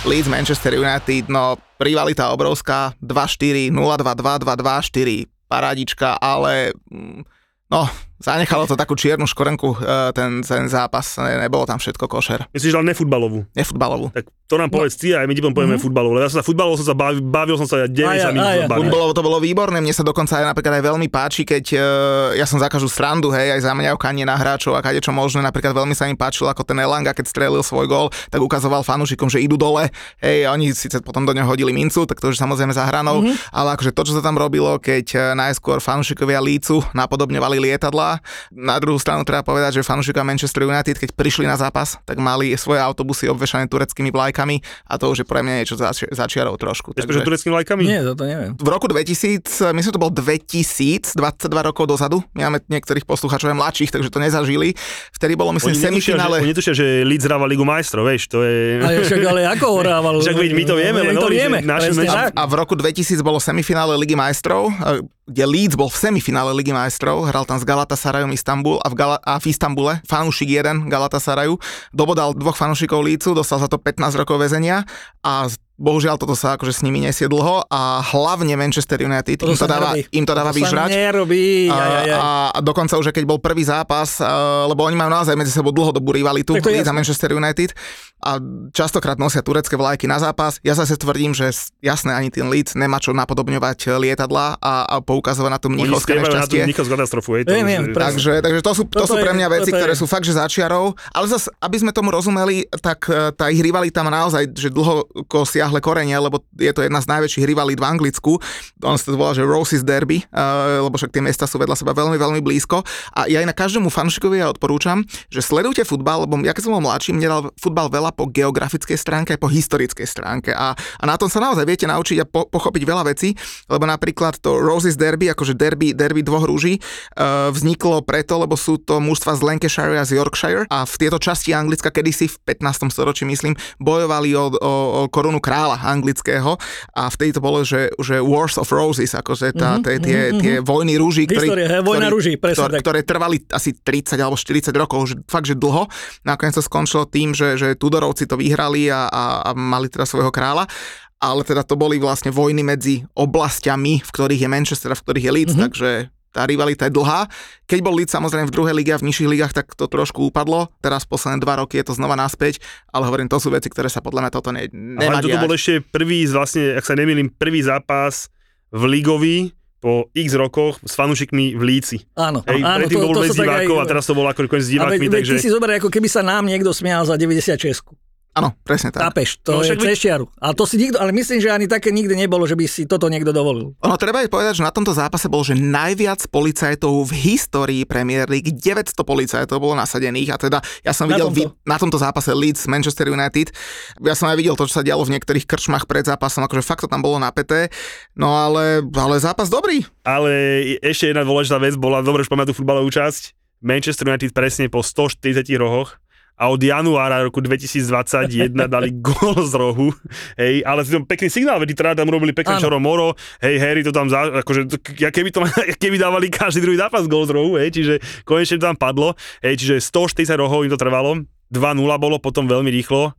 [SPEAKER 3] Leeds Manchester United, no rivalita obrovská, 2-4, 0-2, 2-2, 2-4, parádička, ale mm, no, zanechalo to takú čiernu škorenku e, ten, ten zápas, ne, nebolo tam všetko košer,
[SPEAKER 2] Myslíš, že ale nefutbalovú.
[SPEAKER 3] nefutbalovú.
[SPEAKER 2] Tak to nám povedz ty a my ti povieme mm-hmm. futbalovú. Lebo ja sa futbalovo som sa bavil, bavil som sa ja 90
[SPEAKER 4] Aj ja,
[SPEAKER 2] minút.
[SPEAKER 4] aj.
[SPEAKER 3] Bolo, to bolo výborné, mne sa dokonca aj napríklad aj veľmi páči, keď e, ja som za každú srandu, hej, aj za mňa na hráčov a čo možné, napríklad veľmi sa mi páčilo, ako ten Elanga, keď strelil svoj gól, tak ukazoval fanúšikom, že idú dole, hej, a oni síce potom do neho hodili mincu, tak to už samozrejme za hranou, mm-hmm. ale akože to, čo sa tam robilo, keď e, najskôr fanúšikovia Lícu napodobňovali na druhú stranu treba povedať, že fanúšikovia Manchester United, keď prišli na zápas, tak mali svoje autobusy obvešané tureckými vlajkami a to už je pre mňa niečo zači- začiarov trošku.
[SPEAKER 2] Vieš, že tureckými lajkami?
[SPEAKER 4] Nie, toto neviem.
[SPEAKER 3] V roku 2000, myslím, že to bol 2000, 22 rokov dozadu, my máme niektorých poslucháčov aj mladších, takže to nezažili. Vtedy bolo, myslím,
[SPEAKER 2] Oni netušia, že,
[SPEAKER 3] semifinále.
[SPEAKER 2] oni netušia, že Leeds hráva Ligu majstrov, vieš, to je...
[SPEAKER 4] Ale však, ale ako horával?
[SPEAKER 2] Však my to vieme, len
[SPEAKER 4] my to vieme,
[SPEAKER 2] naši
[SPEAKER 4] tak.
[SPEAKER 3] A v roku 2000 bolo semifinále Ligy majstrov, eh, kde Leeds bol v semifinále Ligy majstrov, hral tam s Galatasarayom Istanbul a v, Gala- a v Istambule fanúšik jeden Galatasarayu dobodal dvoch fanúšikov Lícu, dostal za to 15 rokov väzenia a bohužiaľ toto sa akože s nimi nesie dlho a hlavne Manchester United im to, dáva,
[SPEAKER 4] nerobí.
[SPEAKER 3] im to dáva
[SPEAKER 4] To
[SPEAKER 3] vyžrať.
[SPEAKER 4] nerobí.
[SPEAKER 3] A,
[SPEAKER 4] Aj, aj, aj.
[SPEAKER 3] a, a dokonca už, keď bol prvý zápas, lebo oni majú naozaj medzi sebou dlhodobú rivalitu,
[SPEAKER 4] Tak to je
[SPEAKER 3] Leeds a
[SPEAKER 4] jasné.
[SPEAKER 3] Manchester United a častokrát nosia turecké vlajky na zápas. Ja zase tvrdím, že jasné, ani ten Leeds nemá čo napodobňovať eh, lietadla a, a poukazovať na to mnichovské
[SPEAKER 2] spievajú na tú
[SPEAKER 3] nešťastie.
[SPEAKER 2] Mnichovskú katastrofu, hej, to
[SPEAKER 4] viem, presne.
[SPEAKER 3] Takže, takže to, sú, to sú pre
[SPEAKER 4] je-
[SPEAKER 3] mňa veci,
[SPEAKER 4] je-
[SPEAKER 3] ktoré sú fakt, že začiarov, ale zase, aby sme tomu rozumeli, tak eh, tá ich rivalita má naozaj že dlho siahle siahle korene, lebo je to jedna z najväčších rivalít v Anglicku. On sa to volá, že Roses Derby, uh, lebo však tie miesta sú vedľa seba veľmi, veľmi blízko. A ja aj na každému fanšikovi ja odporúčam, že sledujte futbal, lebo ja keď som bol mladší, mne dal futbal veľa po geografickej stránke, aj po historickej stránke. A, a na tom sa naozaj viete naučiť a po, pochopiť veľa vecí, lebo napríklad to Roses Derby, akože derby, derby dvoch rúží, uh, vzniklo preto, lebo sú to mužstva z Lancashire a z Yorkshire a v tieto časti Anglicka kedysi v 15. storočí, myslím, bojovali o, o, o korunu kráľa anglického a vtedy to bolo, že, že Wars of Roses, akože tá,
[SPEAKER 4] Mhm,
[SPEAKER 3] tie, tie,
[SPEAKER 4] mhm,
[SPEAKER 3] tie vojny rúží,
[SPEAKER 4] História, hej, vojna
[SPEAKER 3] ktorí-
[SPEAKER 4] rúží, presne
[SPEAKER 3] ktoré, ktoré trvali asi 30 alebo 40 rokov, že fakt, že dlho. Nakoniec to skončilo tým, že, že Tudorovci to vyhrali a, a, a mali teda svojho kráľa ale teda to boli vlastne vojny medzi oblastiami, v ktorých je Manchester a v ktorých je Leeds,
[SPEAKER 4] Mhm.
[SPEAKER 3] mm-hmm. takže tá rivalita je dlhá. Keď bol Leeds samozrejme v druhej lige a v nižších ligách, tak to trošku upadlo. Teraz posledné dva roky je to znova naspäť, ale hovorím, to sú veci, ktoré sa podľa mňa toto ne, nemá
[SPEAKER 2] Ale toto bol ešte prvý, vlastne, ak sa nemýlim, prvý zápas v ligovi po x rokoch s fanúšikmi v Líci.
[SPEAKER 4] Áno,
[SPEAKER 2] Hej,
[SPEAKER 4] áno,
[SPEAKER 2] predtým bol bez
[SPEAKER 4] sa tak
[SPEAKER 2] divákov a teraz to bolo ako s
[SPEAKER 4] A
[SPEAKER 2] divákmi,
[SPEAKER 4] veď, veď
[SPEAKER 2] takže...
[SPEAKER 4] ty si zober, ako keby sa nám niekto smial za 96.
[SPEAKER 3] Áno, presne tak.
[SPEAKER 4] Tápeš, to
[SPEAKER 2] No,
[SPEAKER 4] je cez čiaru. Ale to si nikto, ale myslím, že ani také nikdy nebolo, že by si toto niekto dovolil.
[SPEAKER 3] Ono treba aj povedať, že na tomto zápase bol, že najviac policajtov v histórii Premier League, 900 policajtov bolo nasadených a teda ja som
[SPEAKER 4] Na
[SPEAKER 3] videl
[SPEAKER 4] tomto?
[SPEAKER 3] vi- na tomto zápase Leeds Manchester United, ja som aj videl to, čo sa dialo v niektorých krčmách pred zápasom, akože fakt to tam bolo napäté, no ale, ale zápas dobrý.
[SPEAKER 2] Ale ešte jedna dôležitá vec bola, dobre, už pamätám tú futbalovú časť, Manchester United presne po 140 rohoch a od januára roku 2021 dali gól z rohu, hej, ale si tam pekný signál, veď teda tam robili pekné čoro moro, hej, Harry to tam, za, akože, ja keby, to, ja keby dávali každý druhý zápas gól z rohu, hej, čiže konečne to tam padlo, hej, čiže 140 rohov im to trvalo, 2-0 bolo potom veľmi rýchlo,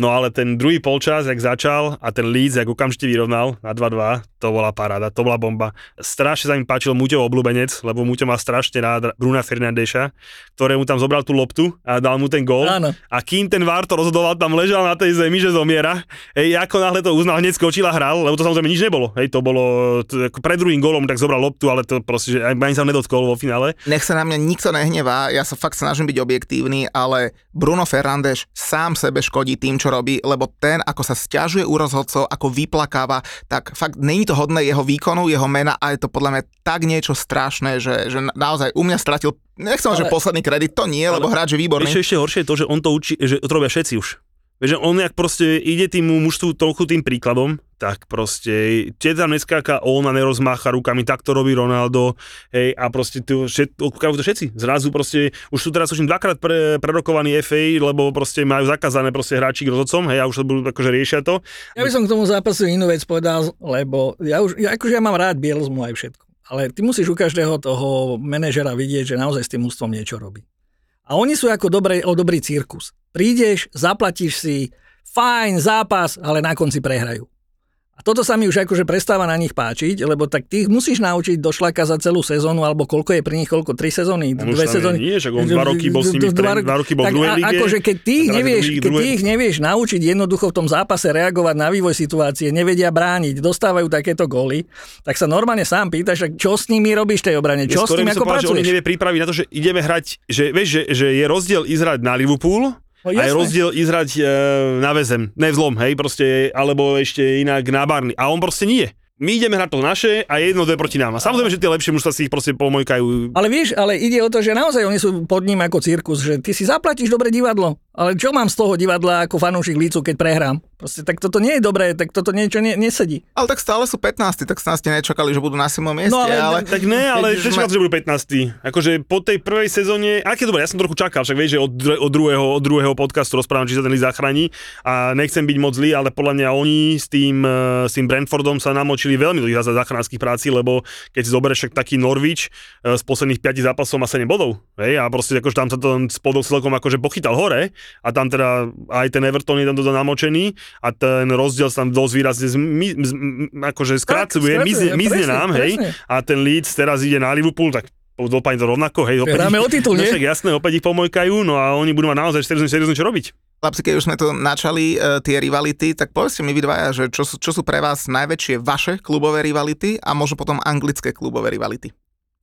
[SPEAKER 2] no ale ten druhý polčas, jak začal a ten Leeds, jak okamžite vyrovnal na 2-2, to bola paráda, to bola bomba. Strašne sa mi páčil Muťov obľúbenec, lebo Muťo má strašne rád Bruna Fernandeša, ktorému tam zobral tú loptu a dal mu ten gól.
[SPEAKER 4] Áno.
[SPEAKER 2] A kým ten VAR to rozhodoval, tam ležal na tej zemi, že zomiera. Hej, ako náhle to uznal, hneď skočil a hral, lebo to samozrejme nič nebolo. Hej, to bolo ako pred druhým gólom, tak zobral loptu, ale to proste, že ani sa nedotkol vo finále.
[SPEAKER 3] Nech sa na mňa nikto nehnevá, ja sa fakt snažím byť objektívny, ale Bruno Ferrandes sám sebe škodí tým, čo robí, lebo ten, ako sa stiažuje u rozhodcov, ako vyplakáva, tak fakt není to hodné jeho výkonu, jeho mena a je to podľa mňa tak niečo strašné, že, že na- naozaj u mňa stratil, nechcem, že
[SPEAKER 4] Ale-
[SPEAKER 3] posledný kredit, to nie, lebo hráč je výborný.
[SPEAKER 2] Ešte, ešte horšie je to, že on to učí, že to robia všetci už. Vieš, že on jak proste ide tým mužstvu trochu tým príkladom, tak proste tie tam neskáka on a nerozmácha rukami, tak to robí Ronaldo, hej, a proste to, všet, to všetci. Zrazu proste, už sú teraz už dvakrát pre, prerokovaní FA, lebo proste majú zakázané proste hráči k rozhodcom, hej, a už to budú akože riešia to.
[SPEAKER 4] Ja by som k tomu zápasu inú vec povedal, lebo ja už, ja, akože ja mám rád Bielzmu aj všetko. Ale ty musíš u každého toho manažera vidieť, že naozaj s tým ústvom niečo robí. A oni sú ako dobrý, o dobrý cirkus. Prídeš, zaplatíš si, fajn, zápas, ale na konci prehrajú. A toto sa mi už akože prestáva na nich páčiť, lebo tak ty ich musíš naučiť do šlaka za celú sezónu, alebo koľko je pri nich, koľko, tri sezóny,
[SPEAKER 2] On už
[SPEAKER 4] dve sezóny.
[SPEAKER 2] Nie, však on dva roky bol s nimi,
[SPEAKER 4] Dva
[SPEAKER 2] dva roky bol
[SPEAKER 4] tak
[SPEAKER 2] druhej lige.
[SPEAKER 4] Akože keď ty ich nevieš, keď ty ich nevieš naučiť jednoducho v tom zápase reagovať na vývoj situácie, nevedia brániť, dostávajú takéto góly, tak sa normálne sám pýtaš, že čo s nimi robíš tej obrane, čo s tým ako
[SPEAKER 2] povedal, že on
[SPEAKER 4] pracuješ?
[SPEAKER 2] nevie pripraviť na to, že ideme hrať, že vieš, že, že je rozdiel ísť hrať na Liverpool,
[SPEAKER 4] No
[SPEAKER 2] a je
[SPEAKER 4] jasné.
[SPEAKER 2] rozdiel hrať e, na väzem, ne vzlom, hej, proste, alebo ešte inak na barny. A on proste nie. My ideme hrať to naše a je jedno, to je proti nám. A samozrejme, že tie lepšie mužstva si ich proste pomojkajú.
[SPEAKER 4] Ale vieš, ale ide o to, že naozaj oni sú pod ním ako cirkus, že ty si zaplatíš dobre divadlo, ale čo mám z toho divadla ako fanúšik lícu, keď prehrám? Proste tak toto nie je dobré, tak toto niečo ne, nesedí.
[SPEAKER 3] Ale tak stále sú 15, tak ste nečakali, že budú na 7. mieste,
[SPEAKER 4] No, ale-
[SPEAKER 3] ale,
[SPEAKER 2] Tak ne, ale teším
[SPEAKER 3] ma-
[SPEAKER 2] že budú 15. Akože po tej prvej sezóne, aké dobre, ja som trochu čakal, však vieš, že od, od, druhého, od druhého podcastu rozprávam, či sa ten list zachráni a nechcem byť moc zlý, ale podľa mňa oni s tým, eh, s tým Brentfordom sa namočili veľmi do tých zase záchranárskych prací, lebo keď si zoberieš však taký Norwich eh, z posledných 5 zápasov má 7 bodov, hej, a proste akože tam sa ten spodok celkom akože pochytal hore a tam teda aj ten Everton je tam dosť namočený a ten rozdiel sa tam dosť výrazne zmi, z, akože skracuje,
[SPEAKER 4] skracuje,
[SPEAKER 2] mizne, mizne
[SPEAKER 4] presne,
[SPEAKER 2] nám, hej,
[SPEAKER 4] presne.
[SPEAKER 2] a ten Leeds teraz ide na Liverpool, tak dopadne to rovnako, hej, opäť
[SPEAKER 4] Hráme
[SPEAKER 2] ich,
[SPEAKER 4] o titul,
[SPEAKER 2] no
[SPEAKER 4] nie?
[SPEAKER 2] však jasné, opäť ich pomojkajú, no a oni budú mať naozaj seriózne, seriózne čo robiť.
[SPEAKER 3] Chlapci, keď už sme tu načali uh, tie rivality, tak povedzte mi vy dvaja, že čo, sú- čo sú pre vás najväčšie vaše klubové rivality a možno potom anglické klubové rivality.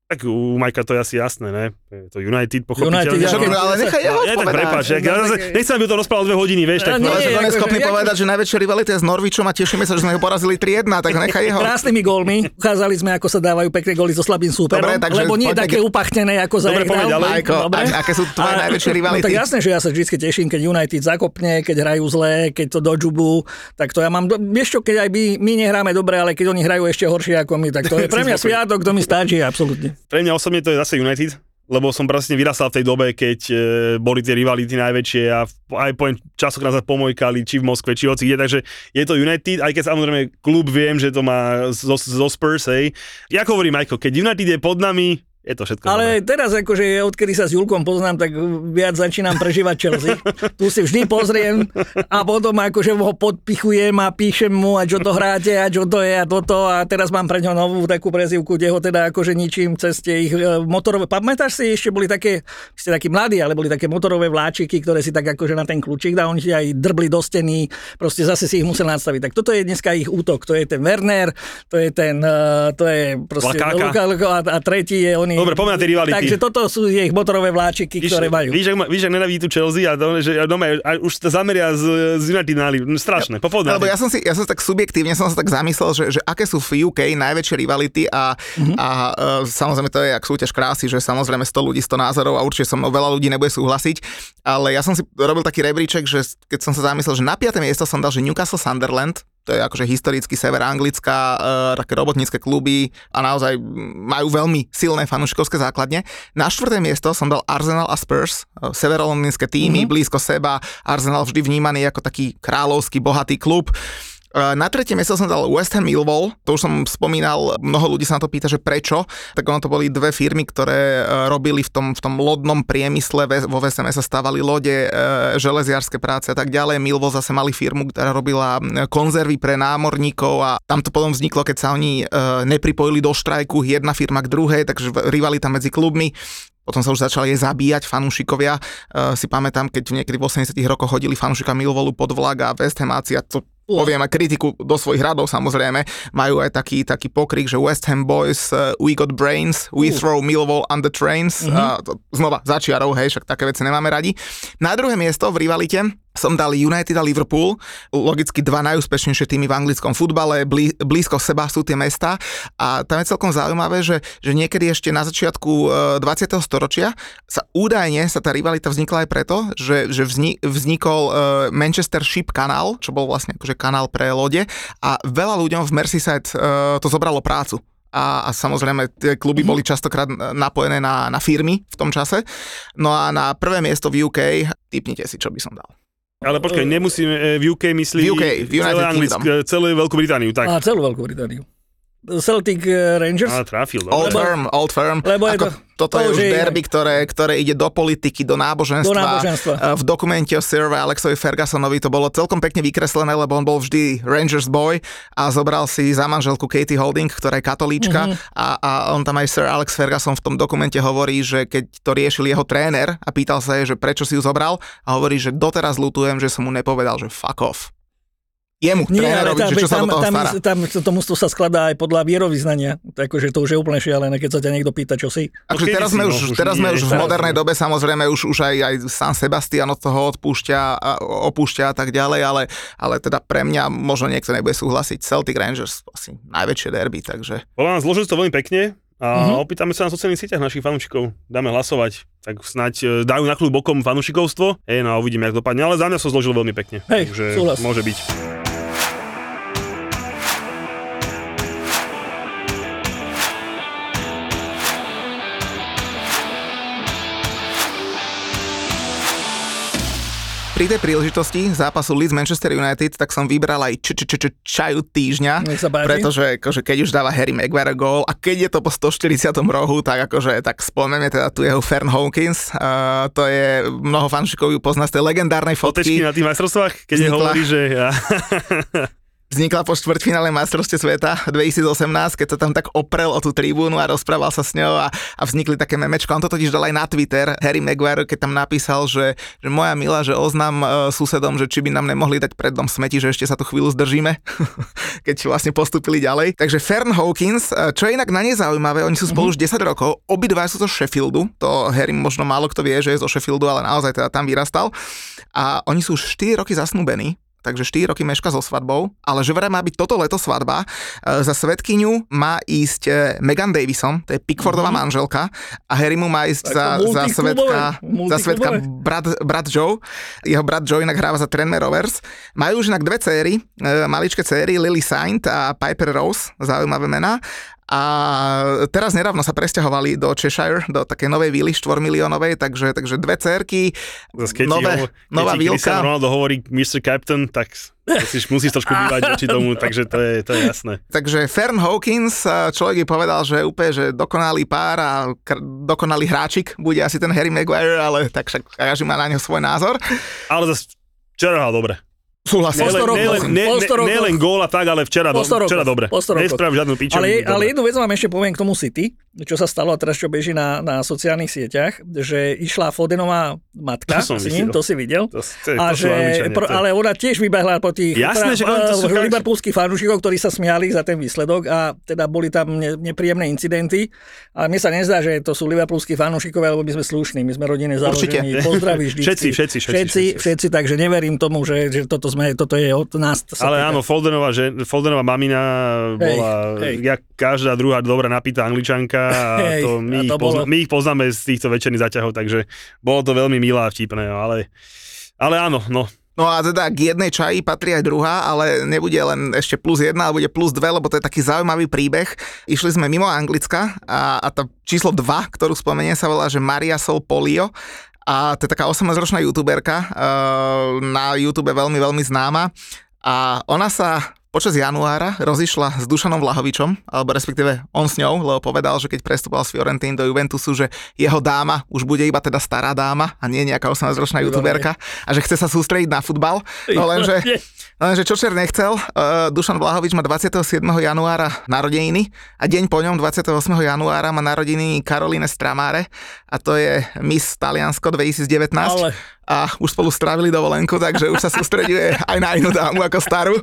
[SPEAKER 2] Tak u Majka to je asi jasné, ne? Je to United, pochopiteľne.
[SPEAKER 4] United, ja viem,
[SPEAKER 3] ale nechaj jeho
[SPEAKER 2] Ja tak prepáč, ja, ja, nechcem, aby to rozprával dve hodiny, vieš, tak
[SPEAKER 4] A nie,
[SPEAKER 3] to
[SPEAKER 4] akože-
[SPEAKER 3] neschopný
[SPEAKER 4] ako-
[SPEAKER 3] povedať, že najväčšia rivalita je s Norvičom a tešíme sa, že sme ho porazili 3-1, tak nechaj jeho.
[SPEAKER 4] Krásnymi gólmi. Ukázali sme, ako sa dávajú pekné góly so slabým súperom.
[SPEAKER 3] Dobre, takže
[SPEAKER 4] lebo nie
[SPEAKER 3] poďme
[SPEAKER 4] také upachtené, ako za
[SPEAKER 2] Dobre, poďme ďalej.
[SPEAKER 3] Majko,
[SPEAKER 4] Dobre.
[SPEAKER 3] a- aké sú tvoje
[SPEAKER 4] A-
[SPEAKER 3] najväčšie rivality?
[SPEAKER 4] No tak jasné, že ja sa vždy teším, keď United zakopne, keď hrajú zle, keď to do džubu, tak to ja mám, vieš čo, keď aj my, nehráme dobre, ale keď oni hrajú ešte horšie ako my, tak to je pre mňa sviatok, to mi stačí, absolútne.
[SPEAKER 2] Pre mňa osobne to je zase United, lebo som presne vyrastal v tej dobe, keď e, boli tie rivality najväčšie a aj poviem, časokrát sa pomojkali, či v Moskve, či hoci kde, takže je to United, aj keď samozrejme klub viem, že to má zo, zo Spurs, hej. Ja hovorím, Majko, keď United je pod nami, je to všetko
[SPEAKER 4] Ale
[SPEAKER 2] dobré.
[SPEAKER 4] teraz akože odkedy sa s Julkom poznám, tak viac začínam prežívať Chelsea. Tu si vždy pozriem a potom akože ho podpichujem a píšem mu a čo to hráte a čo to je a toto a teraz mám pre ňo novú takú prezivku, kde ho teda akože ničím cez tie ich e, motorové, pamätáš si, ešte boli také, ste takí mladí, ale boli také motorové vláčiky, ktoré si tak akože na ten kľúčik dá, oni si aj drbli do steny, proste zase si ich musel nastaviť. Tak toto je dneska ich útok, to je ten Werner, to je ten, e, to je proste
[SPEAKER 2] Lakáka.
[SPEAKER 4] a, a tretí je oný
[SPEAKER 2] Dobre, poďme na tie rivality.
[SPEAKER 4] Takže toto sú ich motorové vláčiky,
[SPEAKER 2] Víš,
[SPEAKER 4] ktoré majú.
[SPEAKER 2] víš, ak, víš, ak nenavidí tu Chelsea a, to, že ja doma, a už to zameria z, z United na no, strašné, popovedať.
[SPEAKER 3] Lebo ja som si, ja som tak subjektívne som sa tak zamyslel, že, že aké sú v UK najväčšie rivality a, mm-hmm. a uh, samozrejme to je jak súťaž krásy, že samozrejme 100 ľudí, 100 názorov a určite so mnou veľa ľudí nebude súhlasiť, ale ja som si robil taký rebríček, že keď som sa zamyslel, že na 5. miesto som dal, že Newcastle Sunderland, to je akože historický sever Anglická, e, také robotnícke kluby a naozaj majú veľmi silné fanúšikovské základne. Na štvrté miesto som dal Arsenal a Spurs, e, severolondýnske týmy, mm-hmm. blízko seba, Arsenal vždy vnímaný ako taký kráľovský, bohatý klub. E, Na tretie miesto som dal West Ham Millwall, to už som spomínal, mnoho ľudí sa na to pýta, že prečo, tak ono to boli dve firmy, ktoré e, robili v tom, v tom lodnom priemysle, vo West Hame sa stavali lode, e, železiarske práce a tak ďalej. Millwall zase mali firmu, ktorá robila e, konzervy pre námorníkov a tam to potom vzniklo, keď sa oni e, nepripojili do štrajku jedna firma k druhej, takže v- rivalita medzi klubmi. Potom sa už začali aj zabíjať fanúšikovia. Uh, si pamätám, keď niekedy v 80 rokoch hodili fanúšika Millwallu pod vlak a West Hamáci a to poviem aj kritiku do svojich radov samozrejme, majú aj taký, taký pokrik, že West Ham boys, uh, we got brains, we throw Millwall the trains. Uh, to, znova začiarov, hej, však také veci nemáme radi. Na druhé miesto v rivalite som dal United a Liverpool, logicky dva najúspešnejšie týmy v anglickom futbale, blí, blízko seba sú tie mesta a tam je celkom zaujímavé, že, že niekedy ešte na začiatku e, 20. storočia sa údajne sa tá rivalita vznikla aj preto, že, že vzni, vznikol e, Manchester Ship Canal, čo bol vlastne akože kanál pre lode a veľa ľuďom v Merseyside e, to zobralo prácu a, a samozrejme tie kluby boli častokrát napojené na, na firmy v tom čase. No a na prvé miesto v UK, typnite si, čo by som dal.
[SPEAKER 2] Ale počkaj, nemusíme, e, v UK myslí
[SPEAKER 3] V UK, v United
[SPEAKER 2] celé Anglicko,
[SPEAKER 3] Kingdom.
[SPEAKER 2] celú Veľkú Britániu, tak.
[SPEAKER 4] A celú Veľkú Britániu. Celtic eh, Rangers.
[SPEAKER 2] Á, trafil,
[SPEAKER 3] Old
[SPEAKER 2] dobre.
[SPEAKER 3] firm, old firm.
[SPEAKER 4] Lebo je
[SPEAKER 3] Ako,
[SPEAKER 4] to-
[SPEAKER 3] toto
[SPEAKER 4] to
[SPEAKER 3] je
[SPEAKER 4] už je
[SPEAKER 3] derby, ktoré, ktoré ide do politiky, do náboženstva.
[SPEAKER 4] Do náboženstva.
[SPEAKER 3] Eh, V dokumente o Sir Alexovi Fergusonovi to bolo celkom pekne vykreslené, lebo on bol vždy Rangers boy a zobral si za manželku Katie Holding, ktorá je katolíčka
[SPEAKER 4] Mhm.
[SPEAKER 3] a, a on tam aj Sir Alex Ferguson v tom dokumente hovorí, že keď to riešil jeho tréner a pýtal sa jej, že prečo si ju zobral a hovorí, že doteraz lutujem, že som mu nepovedal, že fuck off. Jemu,
[SPEAKER 4] Nie, ale
[SPEAKER 3] trénerovi,
[SPEAKER 4] tam,
[SPEAKER 3] že čo sa
[SPEAKER 4] tam,
[SPEAKER 3] do toho
[SPEAKER 4] tam,
[SPEAKER 3] stará.
[SPEAKER 4] tam, to mústvo sa skladá aj podľa vierovýznania. Takže to už je úplne šialené, keď sa ťa niekto pýta, čo si.
[SPEAKER 3] Akože teraz sme už,
[SPEAKER 2] už
[SPEAKER 3] teraz
[SPEAKER 2] nie,
[SPEAKER 3] sme už v modernej dobe, samozrejme už, už aj, aj San Sebastian od toho odpúšťa, a opúšťa a tak ďalej, ale, ale teda pre mňa možno niekto nebude súhlasiť. Celtic Rangers asi najväčšie derby, takže
[SPEAKER 2] Podľa nás zložili to veľmi pekne a
[SPEAKER 4] Mhm.
[SPEAKER 2] opýtame sa na sociálnych sieťach našich fanúšikov. Dáme hlasovať. Tak snáď e, dajú na kľúb bokom fanúšikovstvo. Hej, no a uvidíme, ako dopadne. Ale za mňa sa zložil veľmi pekne.
[SPEAKER 4] Hej,
[SPEAKER 2] Takže
[SPEAKER 4] súhlas.
[SPEAKER 2] môže byť.
[SPEAKER 3] Pri tej príležitosti zápasu Leeds Manchester United, tak som vybral aj č- č- č- č- čaju týždňa, pretože akože, keď už dáva Harry Maguire gól a keď je to po 140. rohu, tak akože tak spomeme teda tu jeho Fern Hawkins, uh, to je mnoho fanšikov ju pozná z tej legendárnej
[SPEAKER 2] Fotečky
[SPEAKER 3] fotky.
[SPEAKER 2] na tých majstrovstvách, keď hovorí, že... Ja,
[SPEAKER 3] vznikla po štvrťfinále majstrovstve sveta 2018, keď sa tam tak oprel o tú tribúnu a rozprával sa s ňou a, a vznikli také memečka. On to totiž dal aj na Twitter, Harry Maguire, keď tam napísal, že, že moja milá, že oznám uh, susedom, že či by nám nemohli dať pred dom smeti, že ešte sa tu chvíľu zdržíme, keď vlastne postupili ďalej. Takže Fern Hawkins, uh, čo je inak na nezaujímavé, oni sú spolu mm-hmm. už 10 rokov, obidva sú zo Sheffieldu, to Harry možno málo kto vie, že je zo Sheffieldu, ale naozaj teda tam vyrastal. A oni sú už 4 roky zasnúbení takže 4 roky meška so svadbou, ale že vraj má byť toto leto svadba. E, za svetkyňu má ísť e, Megan Davison, to je Pickfordová mm-hmm. manželka a Harry mu má ísť za, za svetka, za svetka brat, brat Joe. Jeho brat Joe inak hráva za Tranmere Rovers. Majú už inak dve céry, e, maličké céry, Lily Saint a Piper Rose, zaujímavé mená. A teraz nedávno sa presťahovali do Cheshire, do takej novej vily 4 miliónovej, takže, takže dve cerky,
[SPEAKER 2] keď nové,
[SPEAKER 3] ti, nová
[SPEAKER 2] keď
[SPEAKER 3] vilka.
[SPEAKER 2] Keď Ronaldo hovorí Mr. Captain, tak musíš, musíš trošku dívať voči tomu, takže to je, to je jasné.
[SPEAKER 3] Takže Fern Hawkins, človek by povedal, že úplne, že dokonalý pár a kr- dokonalý hráčik bude asi ten Harry Maguire, ale tak však každý má na neho svoj názor.
[SPEAKER 2] Ale zase hral dobre.
[SPEAKER 3] Súhlasím.
[SPEAKER 2] Nielen ne, ne, tak, ale včera, do, včera dobre. Nesprav žiadnu piču.
[SPEAKER 4] Ale, ale jednu vec vám ešte poviem k tomu City, čo sa stalo a teraz čo beží na, na sociálnych sieťach, že išla Fodenová matka
[SPEAKER 2] to
[SPEAKER 4] s ním, to si videl.
[SPEAKER 2] To, to,
[SPEAKER 4] a
[SPEAKER 2] to
[SPEAKER 4] že, pro, ale ona tiež vybehla po tých
[SPEAKER 2] Jasné, že
[SPEAKER 4] liverpoolských fanúšikov, ktorí sa smiali za ten výsledok a teda boli tam ne, nepríjemné incidenty. Ale mne sa nezdá, že to sú liverpoolskí fanúšikovia, lebo my sme slušní, my sme rodine založení. Pozdraví vždy.
[SPEAKER 2] Všetci, všetci, všetci,
[SPEAKER 4] všetci, všetci, takže neverím tomu, že, že toto, sme, toto je od nás.
[SPEAKER 2] Ale áno, Foldenová, že, Foldenová mamina bola hej, hej. jak každá druhá dobrá napitá angličanka a hej, to my, a to ich pozna, my ich poznáme z týchto večerných zaťahov, takže bolo to veľmi milé a vtipné, no, ale, ale áno, no,
[SPEAKER 3] No a teda k jednej čaji patrí aj druhá, ale nebude len ešte plus jedna, ale bude plus dve, lebo to je taký zaujímavý príbeh. Išli sme mimo Anglicka a, a to číslo 2, ktorú spomenie sa volá, že Maria Sol Polio. A to je taká 18-ročná youtuberka, uh, na YouTube veľmi, veľmi známa. A ona sa počas januára rozišla s Dušanom Vlahovičom, alebo respektíve on s ňou, lebo povedal, že keď prestupoval z Fiorentín do Juventusu, že jeho dáma už bude iba teda stará dáma a nie nejaká 18-ročná youtuberka a že chce sa sústrediť na futbal. No lenže, lenže čo čer nechcel, uh, Dušan Vlahovič má 27. januára narodeniny a deň po ňom 28. januára má narodeniny Karoline Stramáre a to je Miss Taliansko 2019. Ale a už spolu strávili dovolenku, takže už sa sústreduje aj na inú dámu ako starú.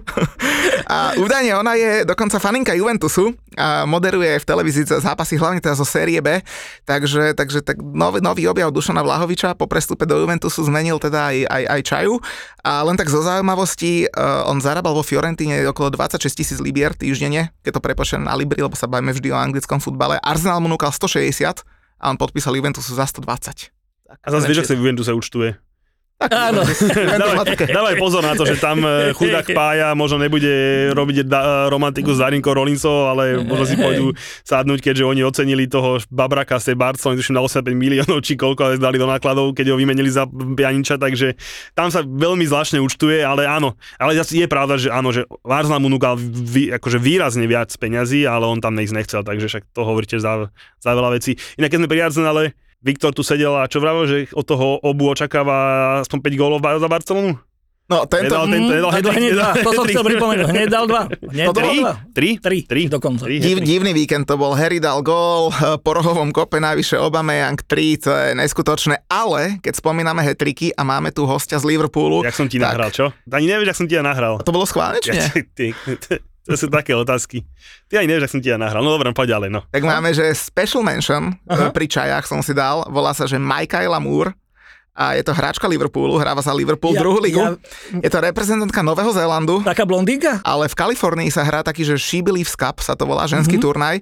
[SPEAKER 3] A údajne ona je dokonca faninka Juventusu a moderuje v televízii zápasy hlavne teda zo série B, takže, takže tak nový, nový objav Dušana Vlahoviča po prestupe do Juventusu zmenil teda aj, aj, aj čaju. A len tak zo zaujímavosti, uh, on zarábal vo Fiorentine okolo 26 tisíc libier týždenne, keď to prepočujem na Libri, lebo sa bavíme vždy o anglickom futbale. Arsenal mu núkal 160 a on podpísal Juventusu za 120.
[SPEAKER 2] Tak, a zase vieš, ak sa Juventus učtuje.
[SPEAKER 4] Áno.
[SPEAKER 2] dávaj, dávaj pozor na to, že tam e, chudák pája možno nebude robiť da, romantiku s Darinkou Rolincov, ale možno si pôjdu sadnúť, keďže oni ocenili toho Babraka z tej Barcelony, tuším na 85 miliónov, či koľko ale dali do nákladov, keď ho vymenili za Pianiča, takže tam sa veľmi zvláštne účtuje, ale áno. Ale je pravda, že áno, že Arsenal mu núkal vý, akože výrazne viac peňazí, ale on tam ísť nechcel, takže však to hovoríte za, za veľa vecí. Inak keď sme pri Arsenale, Viktor tu sedel a čo vravel, že od toho obu očakáva aspoň 5 gólov za Barcelonu?
[SPEAKER 3] No, tento...
[SPEAKER 2] Nedal, tento, nedal,
[SPEAKER 4] mm, hneď, dva, to som chcel pripomenúť, hneď dal dva. Hneď
[SPEAKER 2] tri? Tri?
[SPEAKER 4] Tri,
[SPEAKER 2] tri.
[SPEAKER 4] dokonca.
[SPEAKER 2] Tri,
[SPEAKER 3] Div, divný víkend to bol, Harry dal gól, po rohovom kope najvyššie Yang 3, to je neskutočné, ale keď spomíname hetriky a máme tu hostia z Liverpoolu...
[SPEAKER 2] Jak som ti tak... nahral, čo? Ani nevieš, jak som ti ja nahral.
[SPEAKER 3] A to bolo schválne, či nie?
[SPEAKER 2] To sú také otázky. Ty aj nevieš, ak som ti ja nahral. No dobré, poď ďalej, no.
[SPEAKER 3] Tak máme, že special mention Aha. pri čajách som si dal, volá sa, že Michaela Moore a je to hráčka Liverpoolu, hráva za Liverpool ja, druhú ligu. Ja... Je to reprezentantka Nového Zélandu.
[SPEAKER 4] Taká blondínka?
[SPEAKER 3] Ale v Kalifornii sa hrá taký, že She Believes Cup sa to volá, ženský mm-hmm. turnaj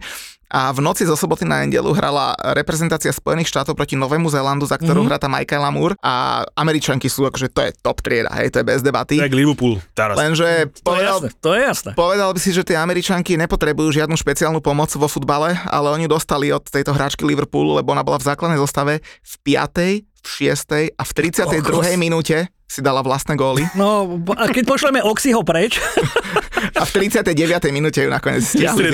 [SPEAKER 3] a v noci zo soboty na nedelu hrala reprezentácia Spojených štátov proti Novému Zélandu, za ktorú mm-hmm. hrá tá Michaela Moore a Američanky sú akože to je top trieda, hej, to je bez debaty.
[SPEAKER 2] Tak Liverpool teraz.
[SPEAKER 3] Lenže
[SPEAKER 4] to povedal, je jasné, to je jasné.
[SPEAKER 3] Povedal by si, že tie Američanky nepotrebujú žiadnu špeciálnu pomoc vo futbale, ale oni dostali od tejto hráčky Liverpoolu, lebo ona bola v základnej zostave v 5 v 6. a v 32. minúte si dala vlastné góly.
[SPEAKER 4] No, a keď pošleme Oxyho preč...
[SPEAKER 3] a v 39. minúte ju nakoniec stiahli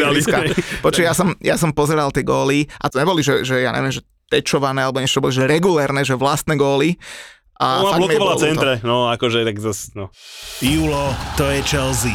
[SPEAKER 3] Počuj, ja som, ja som pozeral tie góly a to neboli, že, že ja neviem, že tečované alebo niečo, boli, že regulérne, že vlastné góly A
[SPEAKER 2] No,
[SPEAKER 3] fakt mi je
[SPEAKER 2] blokovala centre, no akože tak zas, no.
[SPEAKER 5] Julo, to je Chelsea.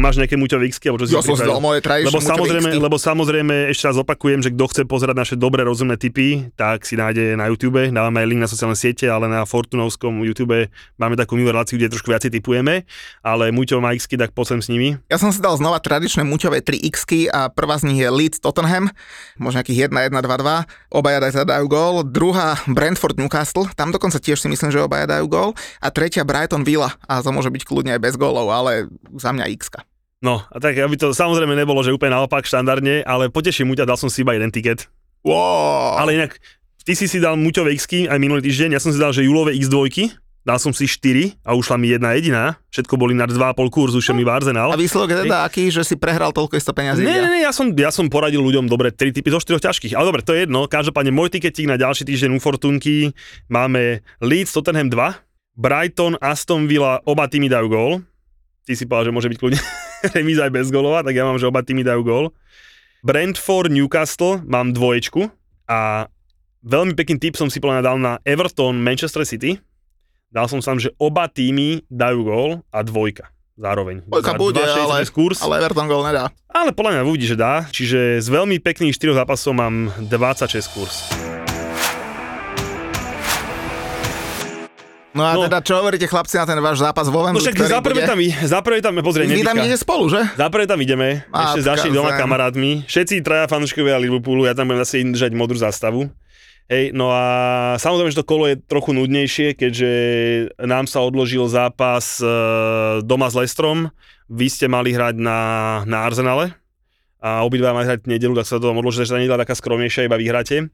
[SPEAKER 2] Máš nejaké muťové x alebo čo si
[SPEAKER 3] Ja
[SPEAKER 2] si lebo samozrejme,
[SPEAKER 3] X-ky.
[SPEAKER 2] lebo samozrejme, ešte raz opakujem, že kto chce pozerať naše dobré rozumné tipy, tak si nájde na YouTube, dávame aj link na sociálne siete, ale na Fortunovskom YouTube máme takú milú reláciu, kde trošku viacej tipujeme, ale Muťo má x tak poď sem s nimi.
[SPEAKER 3] Ja som si dal znova tradičné muťové 3 x a prvá z nich je Leeds Tottenham, možno nejakých 1, 1, 2, 2. Obaja daj- dajú gól. Druhá Brentford Newcastle, tam dokonca tiež si myslím, že obaja dajú gól. A tretia Brighton Villa, a to môže byť kľudne aj bez gólov, ale za mňa x
[SPEAKER 2] No, a tak aby to samozrejme nebolo, že úplne naopak štandardne, ale poteším Muťa, dal som si iba jeden tiket.
[SPEAKER 3] Wow.
[SPEAKER 2] Ale inak, ty si si dal Muťové x aj minulý týždeň, ja som si dal, že Julové x2, dal som si 4 a ušla mi jedna jediná, všetko boli na 2,5 kurz, ušiel mi v Arsenal.
[SPEAKER 3] A výsledok je teda aký, že si prehral toľko isto peňazí?
[SPEAKER 2] Ne, ne, ne, ja som, ja som poradil ľuďom dobre 3 typy zo 4 ťažkých. Ale dobre, to je jedno. Každopádne môj tiketík na ďalší týždeň u Fortunky máme Leeds Tottenham 2, Brighton, Aston Villa, oba týmy dajú gól. Ty si povedal, že môže byť kľudne remíza aj bez gólová, tak ja mám, že oba týmy dajú gól. Brentford, Newcastle mám dvoječku a veľmi pekný tip som si podľa dal na Everton, Manchester City. Dal som sam, že oba týmy dajú gól a dvojka zároveň.
[SPEAKER 3] Dvojka bude,
[SPEAKER 2] 2,60
[SPEAKER 3] ale-
[SPEAKER 2] kurz.
[SPEAKER 3] Ale Everton gól nedá.
[SPEAKER 2] Ale podľa mňa uvidí, že dá. Čiže z veľmi pekných 4 zápasov mám 26 kurz.
[SPEAKER 3] No a
[SPEAKER 2] No.
[SPEAKER 3] teda čo hovoríte chlapci na ten váš zápas vo
[SPEAKER 2] No
[SPEAKER 3] Wembley,
[SPEAKER 2] však
[SPEAKER 3] ktorý bude?
[SPEAKER 2] tam, i- za prvé tam, pozri,
[SPEAKER 3] Vy tam idete spolu, že?
[SPEAKER 2] Za prvé tam ideme,
[SPEAKER 3] Matka
[SPEAKER 2] ešte s našimi
[SPEAKER 3] zem.
[SPEAKER 2] kamarátmi. Všetci traja fanúškovia Liverpoolu, ja tam budem zase držať modrú zástavu. Hej, no a samozrejme, že to kolo je trochu nudnejšie, keďže nám sa odložil zápas e, doma s Lestrom. Vy ste mali hrať na, na Arsenale a obidva mali hrať v nedelu, tak sa to tam odložilo, že tá nedela taká skromnejšia, iba vyhráte.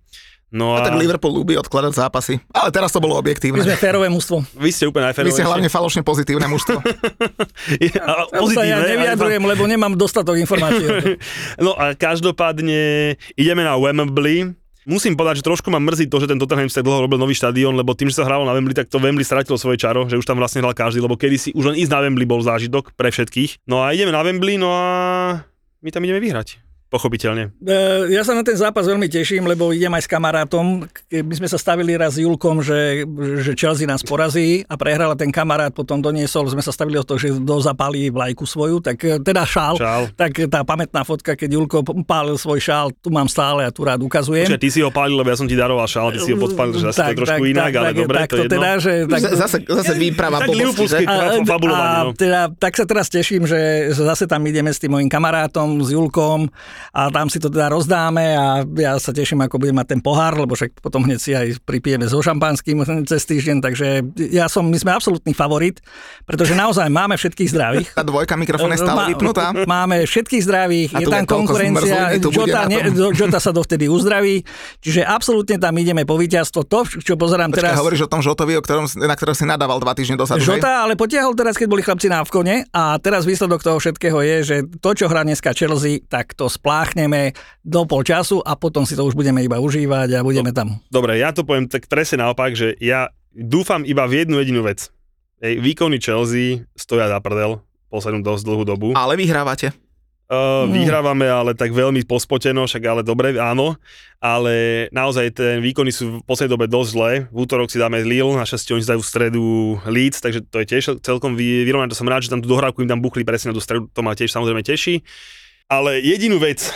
[SPEAKER 2] No
[SPEAKER 3] A
[SPEAKER 2] a
[SPEAKER 3] tak Liverpool ľúbi odkladať zápasy. Ale teraz to bolo
[SPEAKER 4] My
[SPEAKER 3] objektívne.
[SPEAKER 4] sme férové mužstvo.
[SPEAKER 2] vy ste úplne
[SPEAKER 3] Vy ste
[SPEAKER 2] najférovejšie.
[SPEAKER 3] hlavne falošne pozitívne mužstvo.
[SPEAKER 2] A,
[SPEAKER 4] sa
[SPEAKER 2] pozitívne,
[SPEAKER 4] ja
[SPEAKER 2] ale
[SPEAKER 4] nevyjadrujem, lebo nemám dostatok informácií.
[SPEAKER 2] No a každopádne ideme na Wembley. Musím povedať, že trošku ma mrzí to, že ten Tottenham sa tak dlho robil nový štadión, lebo tým, že sa hralo na Wembley, tak to Wembley stratilo svoje čaro, že už tam vlastne hral každý, lebo kedysi už len ísť na Wembley bol zážitok pre všetkých. No a ideme na Wembley, no a my tam ideme vyhrať. Pochopiteľne.
[SPEAKER 4] E, Ja sa na ten zápas veľmi teším, lebo idem aj s kamarátom. My sme sa stavili raz s Julkom, že, že Chelsea nás porazí a prehral a ten kamarát potom doniesol, sme sa stavili o to, že dozapálí vlajku svoju, tak e, teda šál.
[SPEAKER 2] Šál.
[SPEAKER 4] Tak tá pamätná fotka, keď Julko pálil svoj šál, tu mám stále a tu rád ukazujem.
[SPEAKER 2] Čiže ty si ho pálil, lebo ja som ti daroval šál, ty si ho podpálil, že asi to je trošku inak, ale dobre,
[SPEAKER 4] tak
[SPEAKER 2] to je
[SPEAKER 4] teda, že, tak,
[SPEAKER 3] Zase, zase výprava
[SPEAKER 2] Tak Liverpoolský
[SPEAKER 3] že?
[SPEAKER 2] fa- fabulovanie, no.
[SPEAKER 4] teda, tak sa teraz teším, že zase tam ideme s tým mojim kamarátom, s Julkom a tam si to teda rozdáme a ja sa teším, ako budem mať ten pohár, lebo však potom hneď si aj pripijeme so šampanským cez týždeň, takže ja som, my sme absolútny favorit, pretože naozaj máme všetkých zdravých.
[SPEAKER 3] Tá dvojka mikrofón je stále vypnutá.
[SPEAKER 4] Máme všetkých zdravých, je tam konkurencia, Jota, ne. Jota sa dovtedy uzdraví, čiže absolútne tam ideme po víťazstvo. To, čo pozerám
[SPEAKER 3] Počkaj,
[SPEAKER 4] teraz...
[SPEAKER 3] hovoríš o tom Žotovi, o ktorom, na ktorého si nadával dva týždne dozadu, hej?
[SPEAKER 4] Žota ale potiahol teraz, keď boli chlapci na Avkone a teraz výsledok toho všetkého je, že to, čo hrá dneska Chelsea, tak to spláchneme do pol času a potom si to už budeme iba užívať a budeme tam.
[SPEAKER 2] Dobre, ja to poviem tak presne naopak, že ja dúfam iba v jednu jedinú vec. Ej, výkony Chelsea stoja za prdel poslednú dosť dlhú dobu.
[SPEAKER 3] Ale vyhrávate.
[SPEAKER 2] Uh, vyhrávame, ale tak veľmi pospoteno, však ale dobre, áno. Ale naozaj ten výkony sú v poslednej dobe dosť zlé. V útorok si dáme Lille, na šťastie oni dajú v stredu Leeds, takže to je tiež celkom vy- vyrovnané. To som rád, že tam tú dohrávku im tam buchli presne na tú stredu, to ma tiež samozrejme teší. Ale jedinú vec,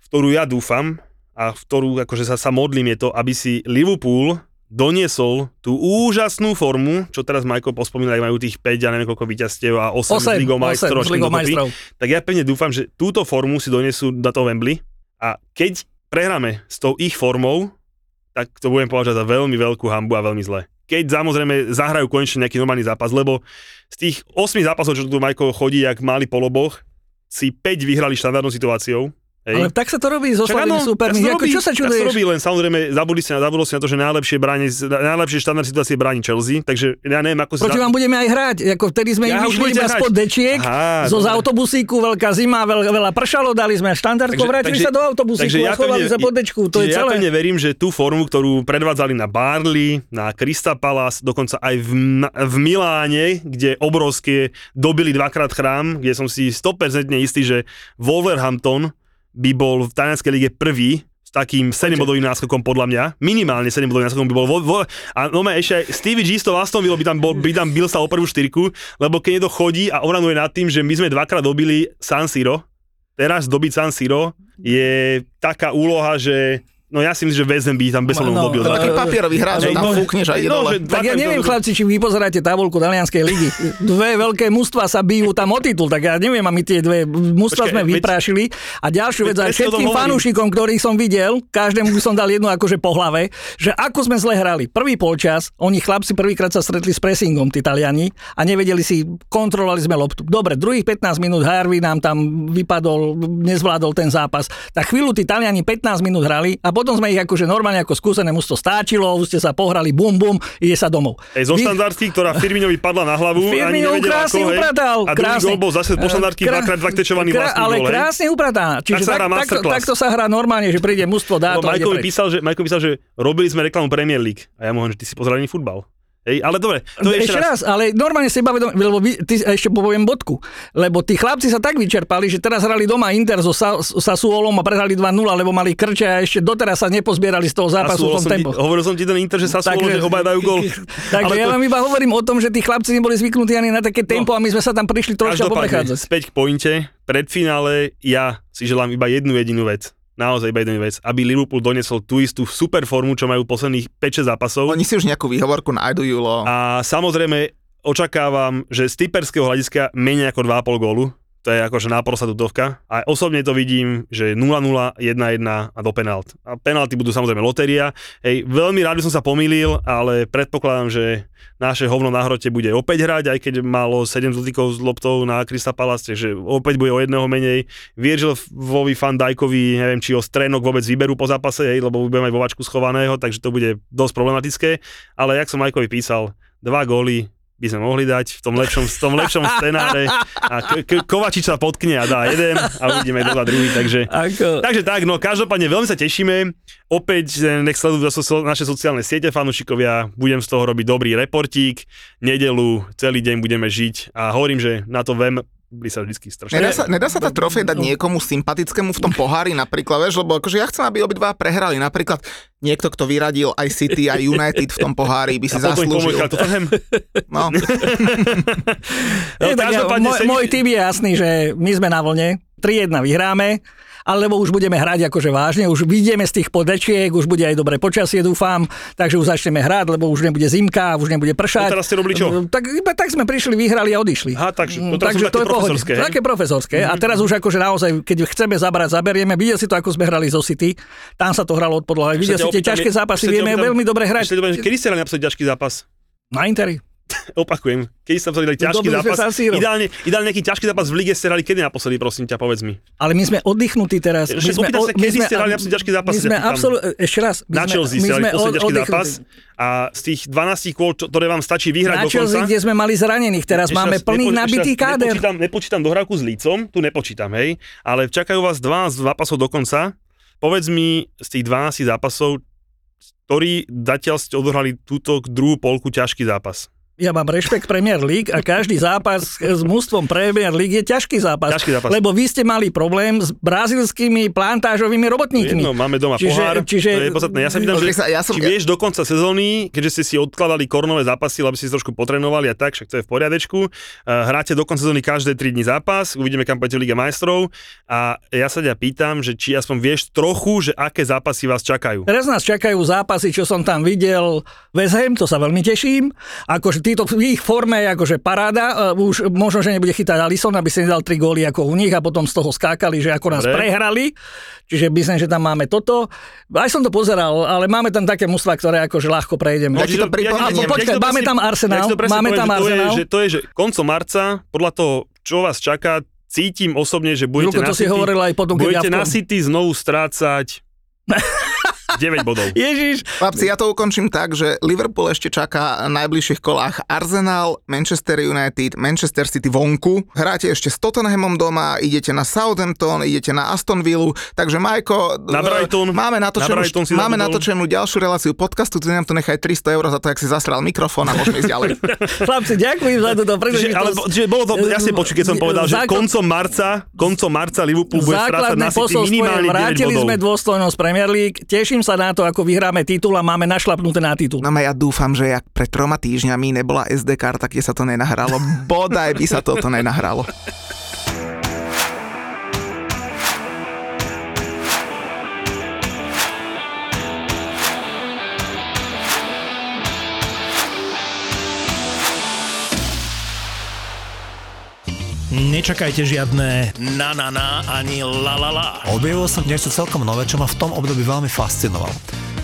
[SPEAKER 2] v ktorú ja dúfam a v ktorú akože sa, sa modlím je to, aby si Liverpool doniesol tú úžasnú formu, čo teraz Majko pospomínal, majú tých 5 a neviem koľko víťazstiev a 8 z
[SPEAKER 4] 8,
[SPEAKER 2] Ligou
[SPEAKER 4] 8
[SPEAKER 2] majstrov,
[SPEAKER 4] z Ligou majstrov.
[SPEAKER 2] tak ja pevne dúfam, že túto formu si donesú na to Wembley a keď prehráme s tou ich formou, tak to budem považovať za veľmi veľkú hambu a veľmi zle. Keď samozrejme zahrajú konečne nejaký normálny zápas, lebo z tých 8 zápasov, čo tu Majko chodí, jak malý poloboch, si 5 vyhrali štandardnou situáciou, Hej.
[SPEAKER 4] Ale tak sa to robí so slabými súpermi.
[SPEAKER 2] tak sa
[SPEAKER 4] Ako,
[SPEAKER 2] robí,
[SPEAKER 4] čo sa
[SPEAKER 2] tak
[SPEAKER 4] čuduješ?
[SPEAKER 2] robí, len samozrejme zabudli si, na- zabudlo si na to, že najlepšie, bráni, najlepšie štandard situácie bráni Chelsea, takže ja neviem, ako
[SPEAKER 4] Proti
[SPEAKER 2] sa...
[SPEAKER 4] vám budeme aj hrať. Ako vtedy sme
[SPEAKER 2] Ja
[SPEAKER 4] im
[SPEAKER 2] budete
[SPEAKER 4] iba
[SPEAKER 2] hrať.
[SPEAKER 4] spod dečiek,
[SPEAKER 2] Aha,
[SPEAKER 4] zo z
[SPEAKER 2] dobre.
[SPEAKER 4] autobusíku, veľká zima, veľ, veľa pršalo, dali sme štandardko, vrátili sa do autobusíku a schovali sa pod dečku. To je
[SPEAKER 2] ja
[SPEAKER 4] celé.
[SPEAKER 2] pevne verím, že tú formu, ktorú predvádzali na Barley, na Krista Palace, dokonca aj v, v Miláne, kde obrovské dobili dvakrát chrám, kde som si 100% istý, že Wolverhampton by bol v talianskej lige prvý s takým 7-bodovým náskokom podľa mňa. Minimálne 7-bodovým náskokom by bol. Vo, vo, a no ešte aj Stevie G z toho Aston Villa by tam, bol, by tam bil sa o prvú štyrku, lebo keď niekto chodí a oranuje nad tým, že my sme dvakrát dobili San Siro, teraz dobiť San Siro je taká úloha, že no ja si myslím, že Ham by tam bez
[SPEAKER 4] No,
[SPEAKER 2] problémov dobil.
[SPEAKER 3] Taký papierový hráč, že tam
[SPEAKER 2] no,
[SPEAKER 3] fúkneš a ide
[SPEAKER 2] no,
[SPEAKER 3] dole.
[SPEAKER 4] Tak ja neviem, chlapci, či vy pozeráte tabulku Talianskej ligy. Dve veľké mužstva sa bijú tam o titul, tak ja neviem, a my tie dve mužstva sme vyprášili. A ďalšiu vec, aj všetkým fanúšikom, ktorých som videl, každému by som dal jednu akože po hlave, že ako sme zle hrali. Prvý polčas, oni chlapci prvýkrát sa stretli s pressingom, tí Taliani, a nevedeli si, kontrolovali sme loptu. Dobre, druhých 15 minút Harvey nám tam vypadol, nezvládol ten zápas. Tak chvíľu tí Taliani 15 minút hrali a potom sme ich akože normálne ako skúsené mužstvo stáčilo, už ste sa pohrali, bum bum, ide sa domov.
[SPEAKER 2] Ej, zo
[SPEAKER 4] Vy-
[SPEAKER 2] štandardky, ktorá Firminovi padla na hlavu, ani nevedela
[SPEAKER 4] krásne
[SPEAKER 2] ako, hej.
[SPEAKER 4] upratal.
[SPEAKER 2] A druhý
[SPEAKER 4] krásne.
[SPEAKER 2] gól bol zase po štandardky
[SPEAKER 4] Krá-
[SPEAKER 2] dvakrát zaktečovaný
[SPEAKER 4] krá-
[SPEAKER 2] vlastný
[SPEAKER 4] Ale
[SPEAKER 2] hej.
[SPEAKER 4] krásne upratá. Čiže tak,
[SPEAKER 2] hrá
[SPEAKER 4] takto, takto sa hrá normálne, že príde mužstvo, dá
[SPEAKER 2] Lebo
[SPEAKER 4] to a
[SPEAKER 2] mi
[SPEAKER 4] preč.
[SPEAKER 2] písal, že, Michael písal, že robili sme reklamu Premier League. A ja mu hovorím, že ty si pozeral ani futbal. Hej, ale dobre, to je
[SPEAKER 4] ešte raz, ale normálne si bavím, lebo vy, ty, ešte poviem bodku, lebo tí chlapci sa tak vyčerpali, že teraz hrali doma Inter so Sa- Sassuolom a prehrali 2-0, lebo mali krče a ešte doteraz sa nepozbierali z toho zápasu v tom
[SPEAKER 2] som ti,
[SPEAKER 4] tempo.
[SPEAKER 2] hovoril som ti ten Inter, že sa
[SPEAKER 4] Takže-
[SPEAKER 2] že obaja dajú gól.
[SPEAKER 4] Takže ja
[SPEAKER 2] to-
[SPEAKER 4] vám iba hovorím o tom, že tí chlapci neboli zvyknutí ani na také tempo a my sme sa tam prišli troška poprechádzať.
[SPEAKER 2] späť k pointe, predfinále ja si želám iba jednu jedinú vec. Naozaj iba jednu vec. Aby Liverpool doniesol tú istú super formu, čo majú posledných 5-6 zápasov.
[SPEAKER 3] Oni si už nejakú výhovorku nájdu, Julo.
[SPEAKER 2] A samozrejme očakávam, že z typerského hľadiska menej ako 2,5 gólu. To je akože náprosta tutovka. A osobne to vidím, že 0-0, 1-1 a do penalt. A penalty budú samozrejme lotéria. Hej, veľmi rád by som sa pomýlil, ale predpokladám, že naše hovno na hrote bude opäť hrať, aj keď malo 7 dotykov s loptou na Krista Palace, takže opäť bude o jedného menej. Virgil vovi Fan Dijkovi, neviem, či ho strenok vôbec vyberú po zápase, hej, lebo budeme mať vovačku schovaného, takže to bude dosť problematické. Ale jak som Majkovi písal, dva góly by sme mohli dať v tom lepšom, v tom lepšom scenáre a K- K- Kovačič sa potkne a dá jeden a uvidíme kto dá druhý, takže
[SPEAKER 4] Ako...
[SPEAKER 2] Takže tak, no každopádne veľmi sa tešíme. Opäť nech sledujú naše sociálne siete fanúšikovia. Budem z toho robiť dobrý reportík. Nedelu, celý deň budeme žiť a hovorím, že na to vem by sa vždy strašne.
[SPEAKER 3] Nedá sa, nedá sa tá trofej dať niekomu sympatickému v tom pohári napríklad, vieš, lebo akože ja chcem, aby obidva prehrali. Napríklad niekto, kto vyradil aj City, aj United v tom pohári, by si
[SPEAKER 2] a
[SPEAKER 3] zaslúžil.
[SPEAKER 2] Tottenham.
[SPEAKER 3] No,
[SPEAKER 2] No,
[SPEAKER 4] Nie, tak ja, môj,
[SPEAKER 2] sedí-
[SPEAKER 4] môj tým je jasný, že my sme na vlne, 3-1 vyhráme, alebo už budeme hrať akože vážne, už vyjdeme z tých podečiek, už bude aj dobré počasie, dúfam, takže už začneme hrať, lebo už nebude zimka, už nebude pršať.
[SPEAKER 2] No teraz ste robili čo?
[SPEAKER 4] Tak iba tak sme prišli, vyhrali a odišli.
[SPEAKER 2] Aha, takže-
[SPEAKER 4] Mm,
[SPEAKER 2] no také
[SPEAKER 4] to je pohode.
[SPEAKER 2] profesorské, hej?
[SPEAKER 4] Také profesorské. A
[SPEAKER 2] Mhm.
[SPEAKER 4] teraz už akože naozaj, keď chceme zabrať, zaberieme. Videl si to, ako sme hrali zo City. Tam sa to hralo od podlahy. Videl si tie ťažké zápasy, vieme veľmi dobre hrať.
[SPEAKER 2] Kedy ste hrali naposledy ťažký zápas?
[SPEAKER 4] Na Interi.
[SPEAKER 2] Opakujem, kedy ste naposledy ťažký
[SPEAKER 4] sme
[SPEAKER 2] zápas? Ideálne, ideálne nejaký ťažký zápas v lige ste hrali kedy naposledy, prosím ťa, povedz mi.
[SPEAKER 4] Ale my sme oddychnutí teraz. My sme,
[SPEAKER 2] opýtam sa, kedy ste hrali naposledy ťažký zápas,
[SPEAKER 4] My
[SPEAKER 2] sa
[SPEAKER 4] sme absolútne, ešte raz. My
[SPEAKER 2] Na
[SPEAKER 4] sme,
[SPEAKER 2] Chelsea ste hrali
[SPEAKER 4] sme
[SPEAKER 2] posledný ťažký zápas a z tých 12 kôl, ktoré vám stačí vyhrať
[SPEAKER 4] Na
[SPEAKER 2] do
[SPEAKER 4] Chelsea,
[SPEAKER 2] konca.
[SPEAKER 4] kde sme mali zranených, teraz
[SPEAKER 2] Ešte
[SPEAKER 4] máme plný nabitý káder.
[SPEAKER 2] Nepočítam, nepočítam dohrávku s Lícom, tu nepočítam, hej, ale čakajú vás 12 zápasov do konca. Povedz mi z tých 12 zápasov, ktorý zatiaľ ste odohrali túto druhú polku ťažký zápas.
[SPEAKER 4] Ja mám rešpekt Premier League a každý zápas s mústvom Premier League je ťažký zápas.
[SPEAKER 2] Ťažký zápas.
[SPEAKER 4] Lebo vy ste mali problém s brazilskými plantážovými robotníkmi.
[SPEAKER 2] Jedno, máme doma
[SPEAKER 4] Čiže-
[SPEAKER 2] pohár,
[SPEAKER 4] čiže-
[SPEAKER 2] to je podstatné. Ja sa pýtam,
[SPEAKER 3] Pozri
[SPEAKER 2] že
[SPEAKER 3] ja som-
[SPEAKER 2] či vieš do konca sezóny, keďže ste si odkladali kornové zápasy, lebo ste si trošku potrenovali a tak, však to je v poriadečku. Uh, hráte do konca sezóny každé 3 dní zápas, uvidíme, kam pôjdete Liga majstrov a ja sa ťa pýtam, že či aspoň vieš trochu, že aké zápasy vás čakajú.
[SPEAKER 4] Teraz nás čakajú zápasy, čo som tam videl. West Ham, to sa veľmi teším. Akože títo v ich forme je akože paráda. Uh, Už možno, že nebude chytať Alison, aby si nedal tri góly ako u nich a potom z toho skákali, že ako nás
[SPEAKER 2] Dobre.
[SPEAKER 4] prehrali. Čiže myslím, že tam máme toto. Aj som to pozeral, ale máme tam také mužstva, ktoré akože ľahko prejdeme.
[SPEAKER 3] Ja ti to pripomeniem.
[SPEAKER 4] Alebo počkaj, máme tam Arsenal, máme tam
[SPEAKER 2] to je,
[SPEAKER 4] Arsenal.
[SPEAKER 2] že, to je, že koncom marca, podľa toho, čo vás čaká, cítim osobne, že budete
[SPEAKER 4] aj potom, keď
[SPEAKER 2] budete nasytí znovu strácať 9 bodov.
[SPEAKER 4] Ježiš,
[SPEAKER 3] Chlapci, ja to ukončím tak, že Liverpool ešte čaká na najbližších kolách Arsenal, Manchester United, Manchester City vonku. Hráte ešte s Tottenhamom doma, idete na Southampton, idete na Aston Villa, takže Majko,
[SPEAKER 2] Na Brighton.
[SPEAKER 3] e, máme natočenú,
[SPEAKER 2] Na Brighton si
[SPEAKER 3] máme natočenú ďalšiu reláciu podcastu, ty nám tu nechaj 300 eur za to, jak si zasral mikrofón a môžeme ísť ďalej.
[SPEAKER 4] chlapci, ďakujem za toto.
[SPEAKER 2] Čiže,
[SPEAKER 4] to-
[SPEAKER 2] ale, čiže bolo to jasne počuť, keď som povedal, že
[SPEAKER 4] Základ-
[SPEAKER 2] koncom marca, koncom marca Liverpool bude strácať na City minimálne 9
[SPEAKER 4] vrátili
[SPEAKER 2] bodov.
[SPEAKER 4] sme dôstojnosť Premier League, teším sa na to, ako vyhráme titul a máme našlapnuté na titul.
[SPEAKER 3] No ja dúfam, že jak pred troma týždňami nebola SD karta, kde sa to nenahralo. Bodaj by sa toto nenahralo.
[SPEAKER 5] Nečakajte žiadne na na na ani la la la.
[SPEAKER 6] Objavil som niečo celkom nové, čo ma v tom období veľmi fascinoval.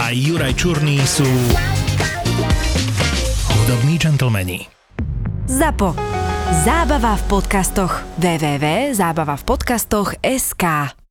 [SPEAKER 5] a Juraj Čurný sú hudobní džentlmeni.
[SPEAKER 1] ZAPO. Zábava v podcastoch. www.zábavavpodcastoch.sk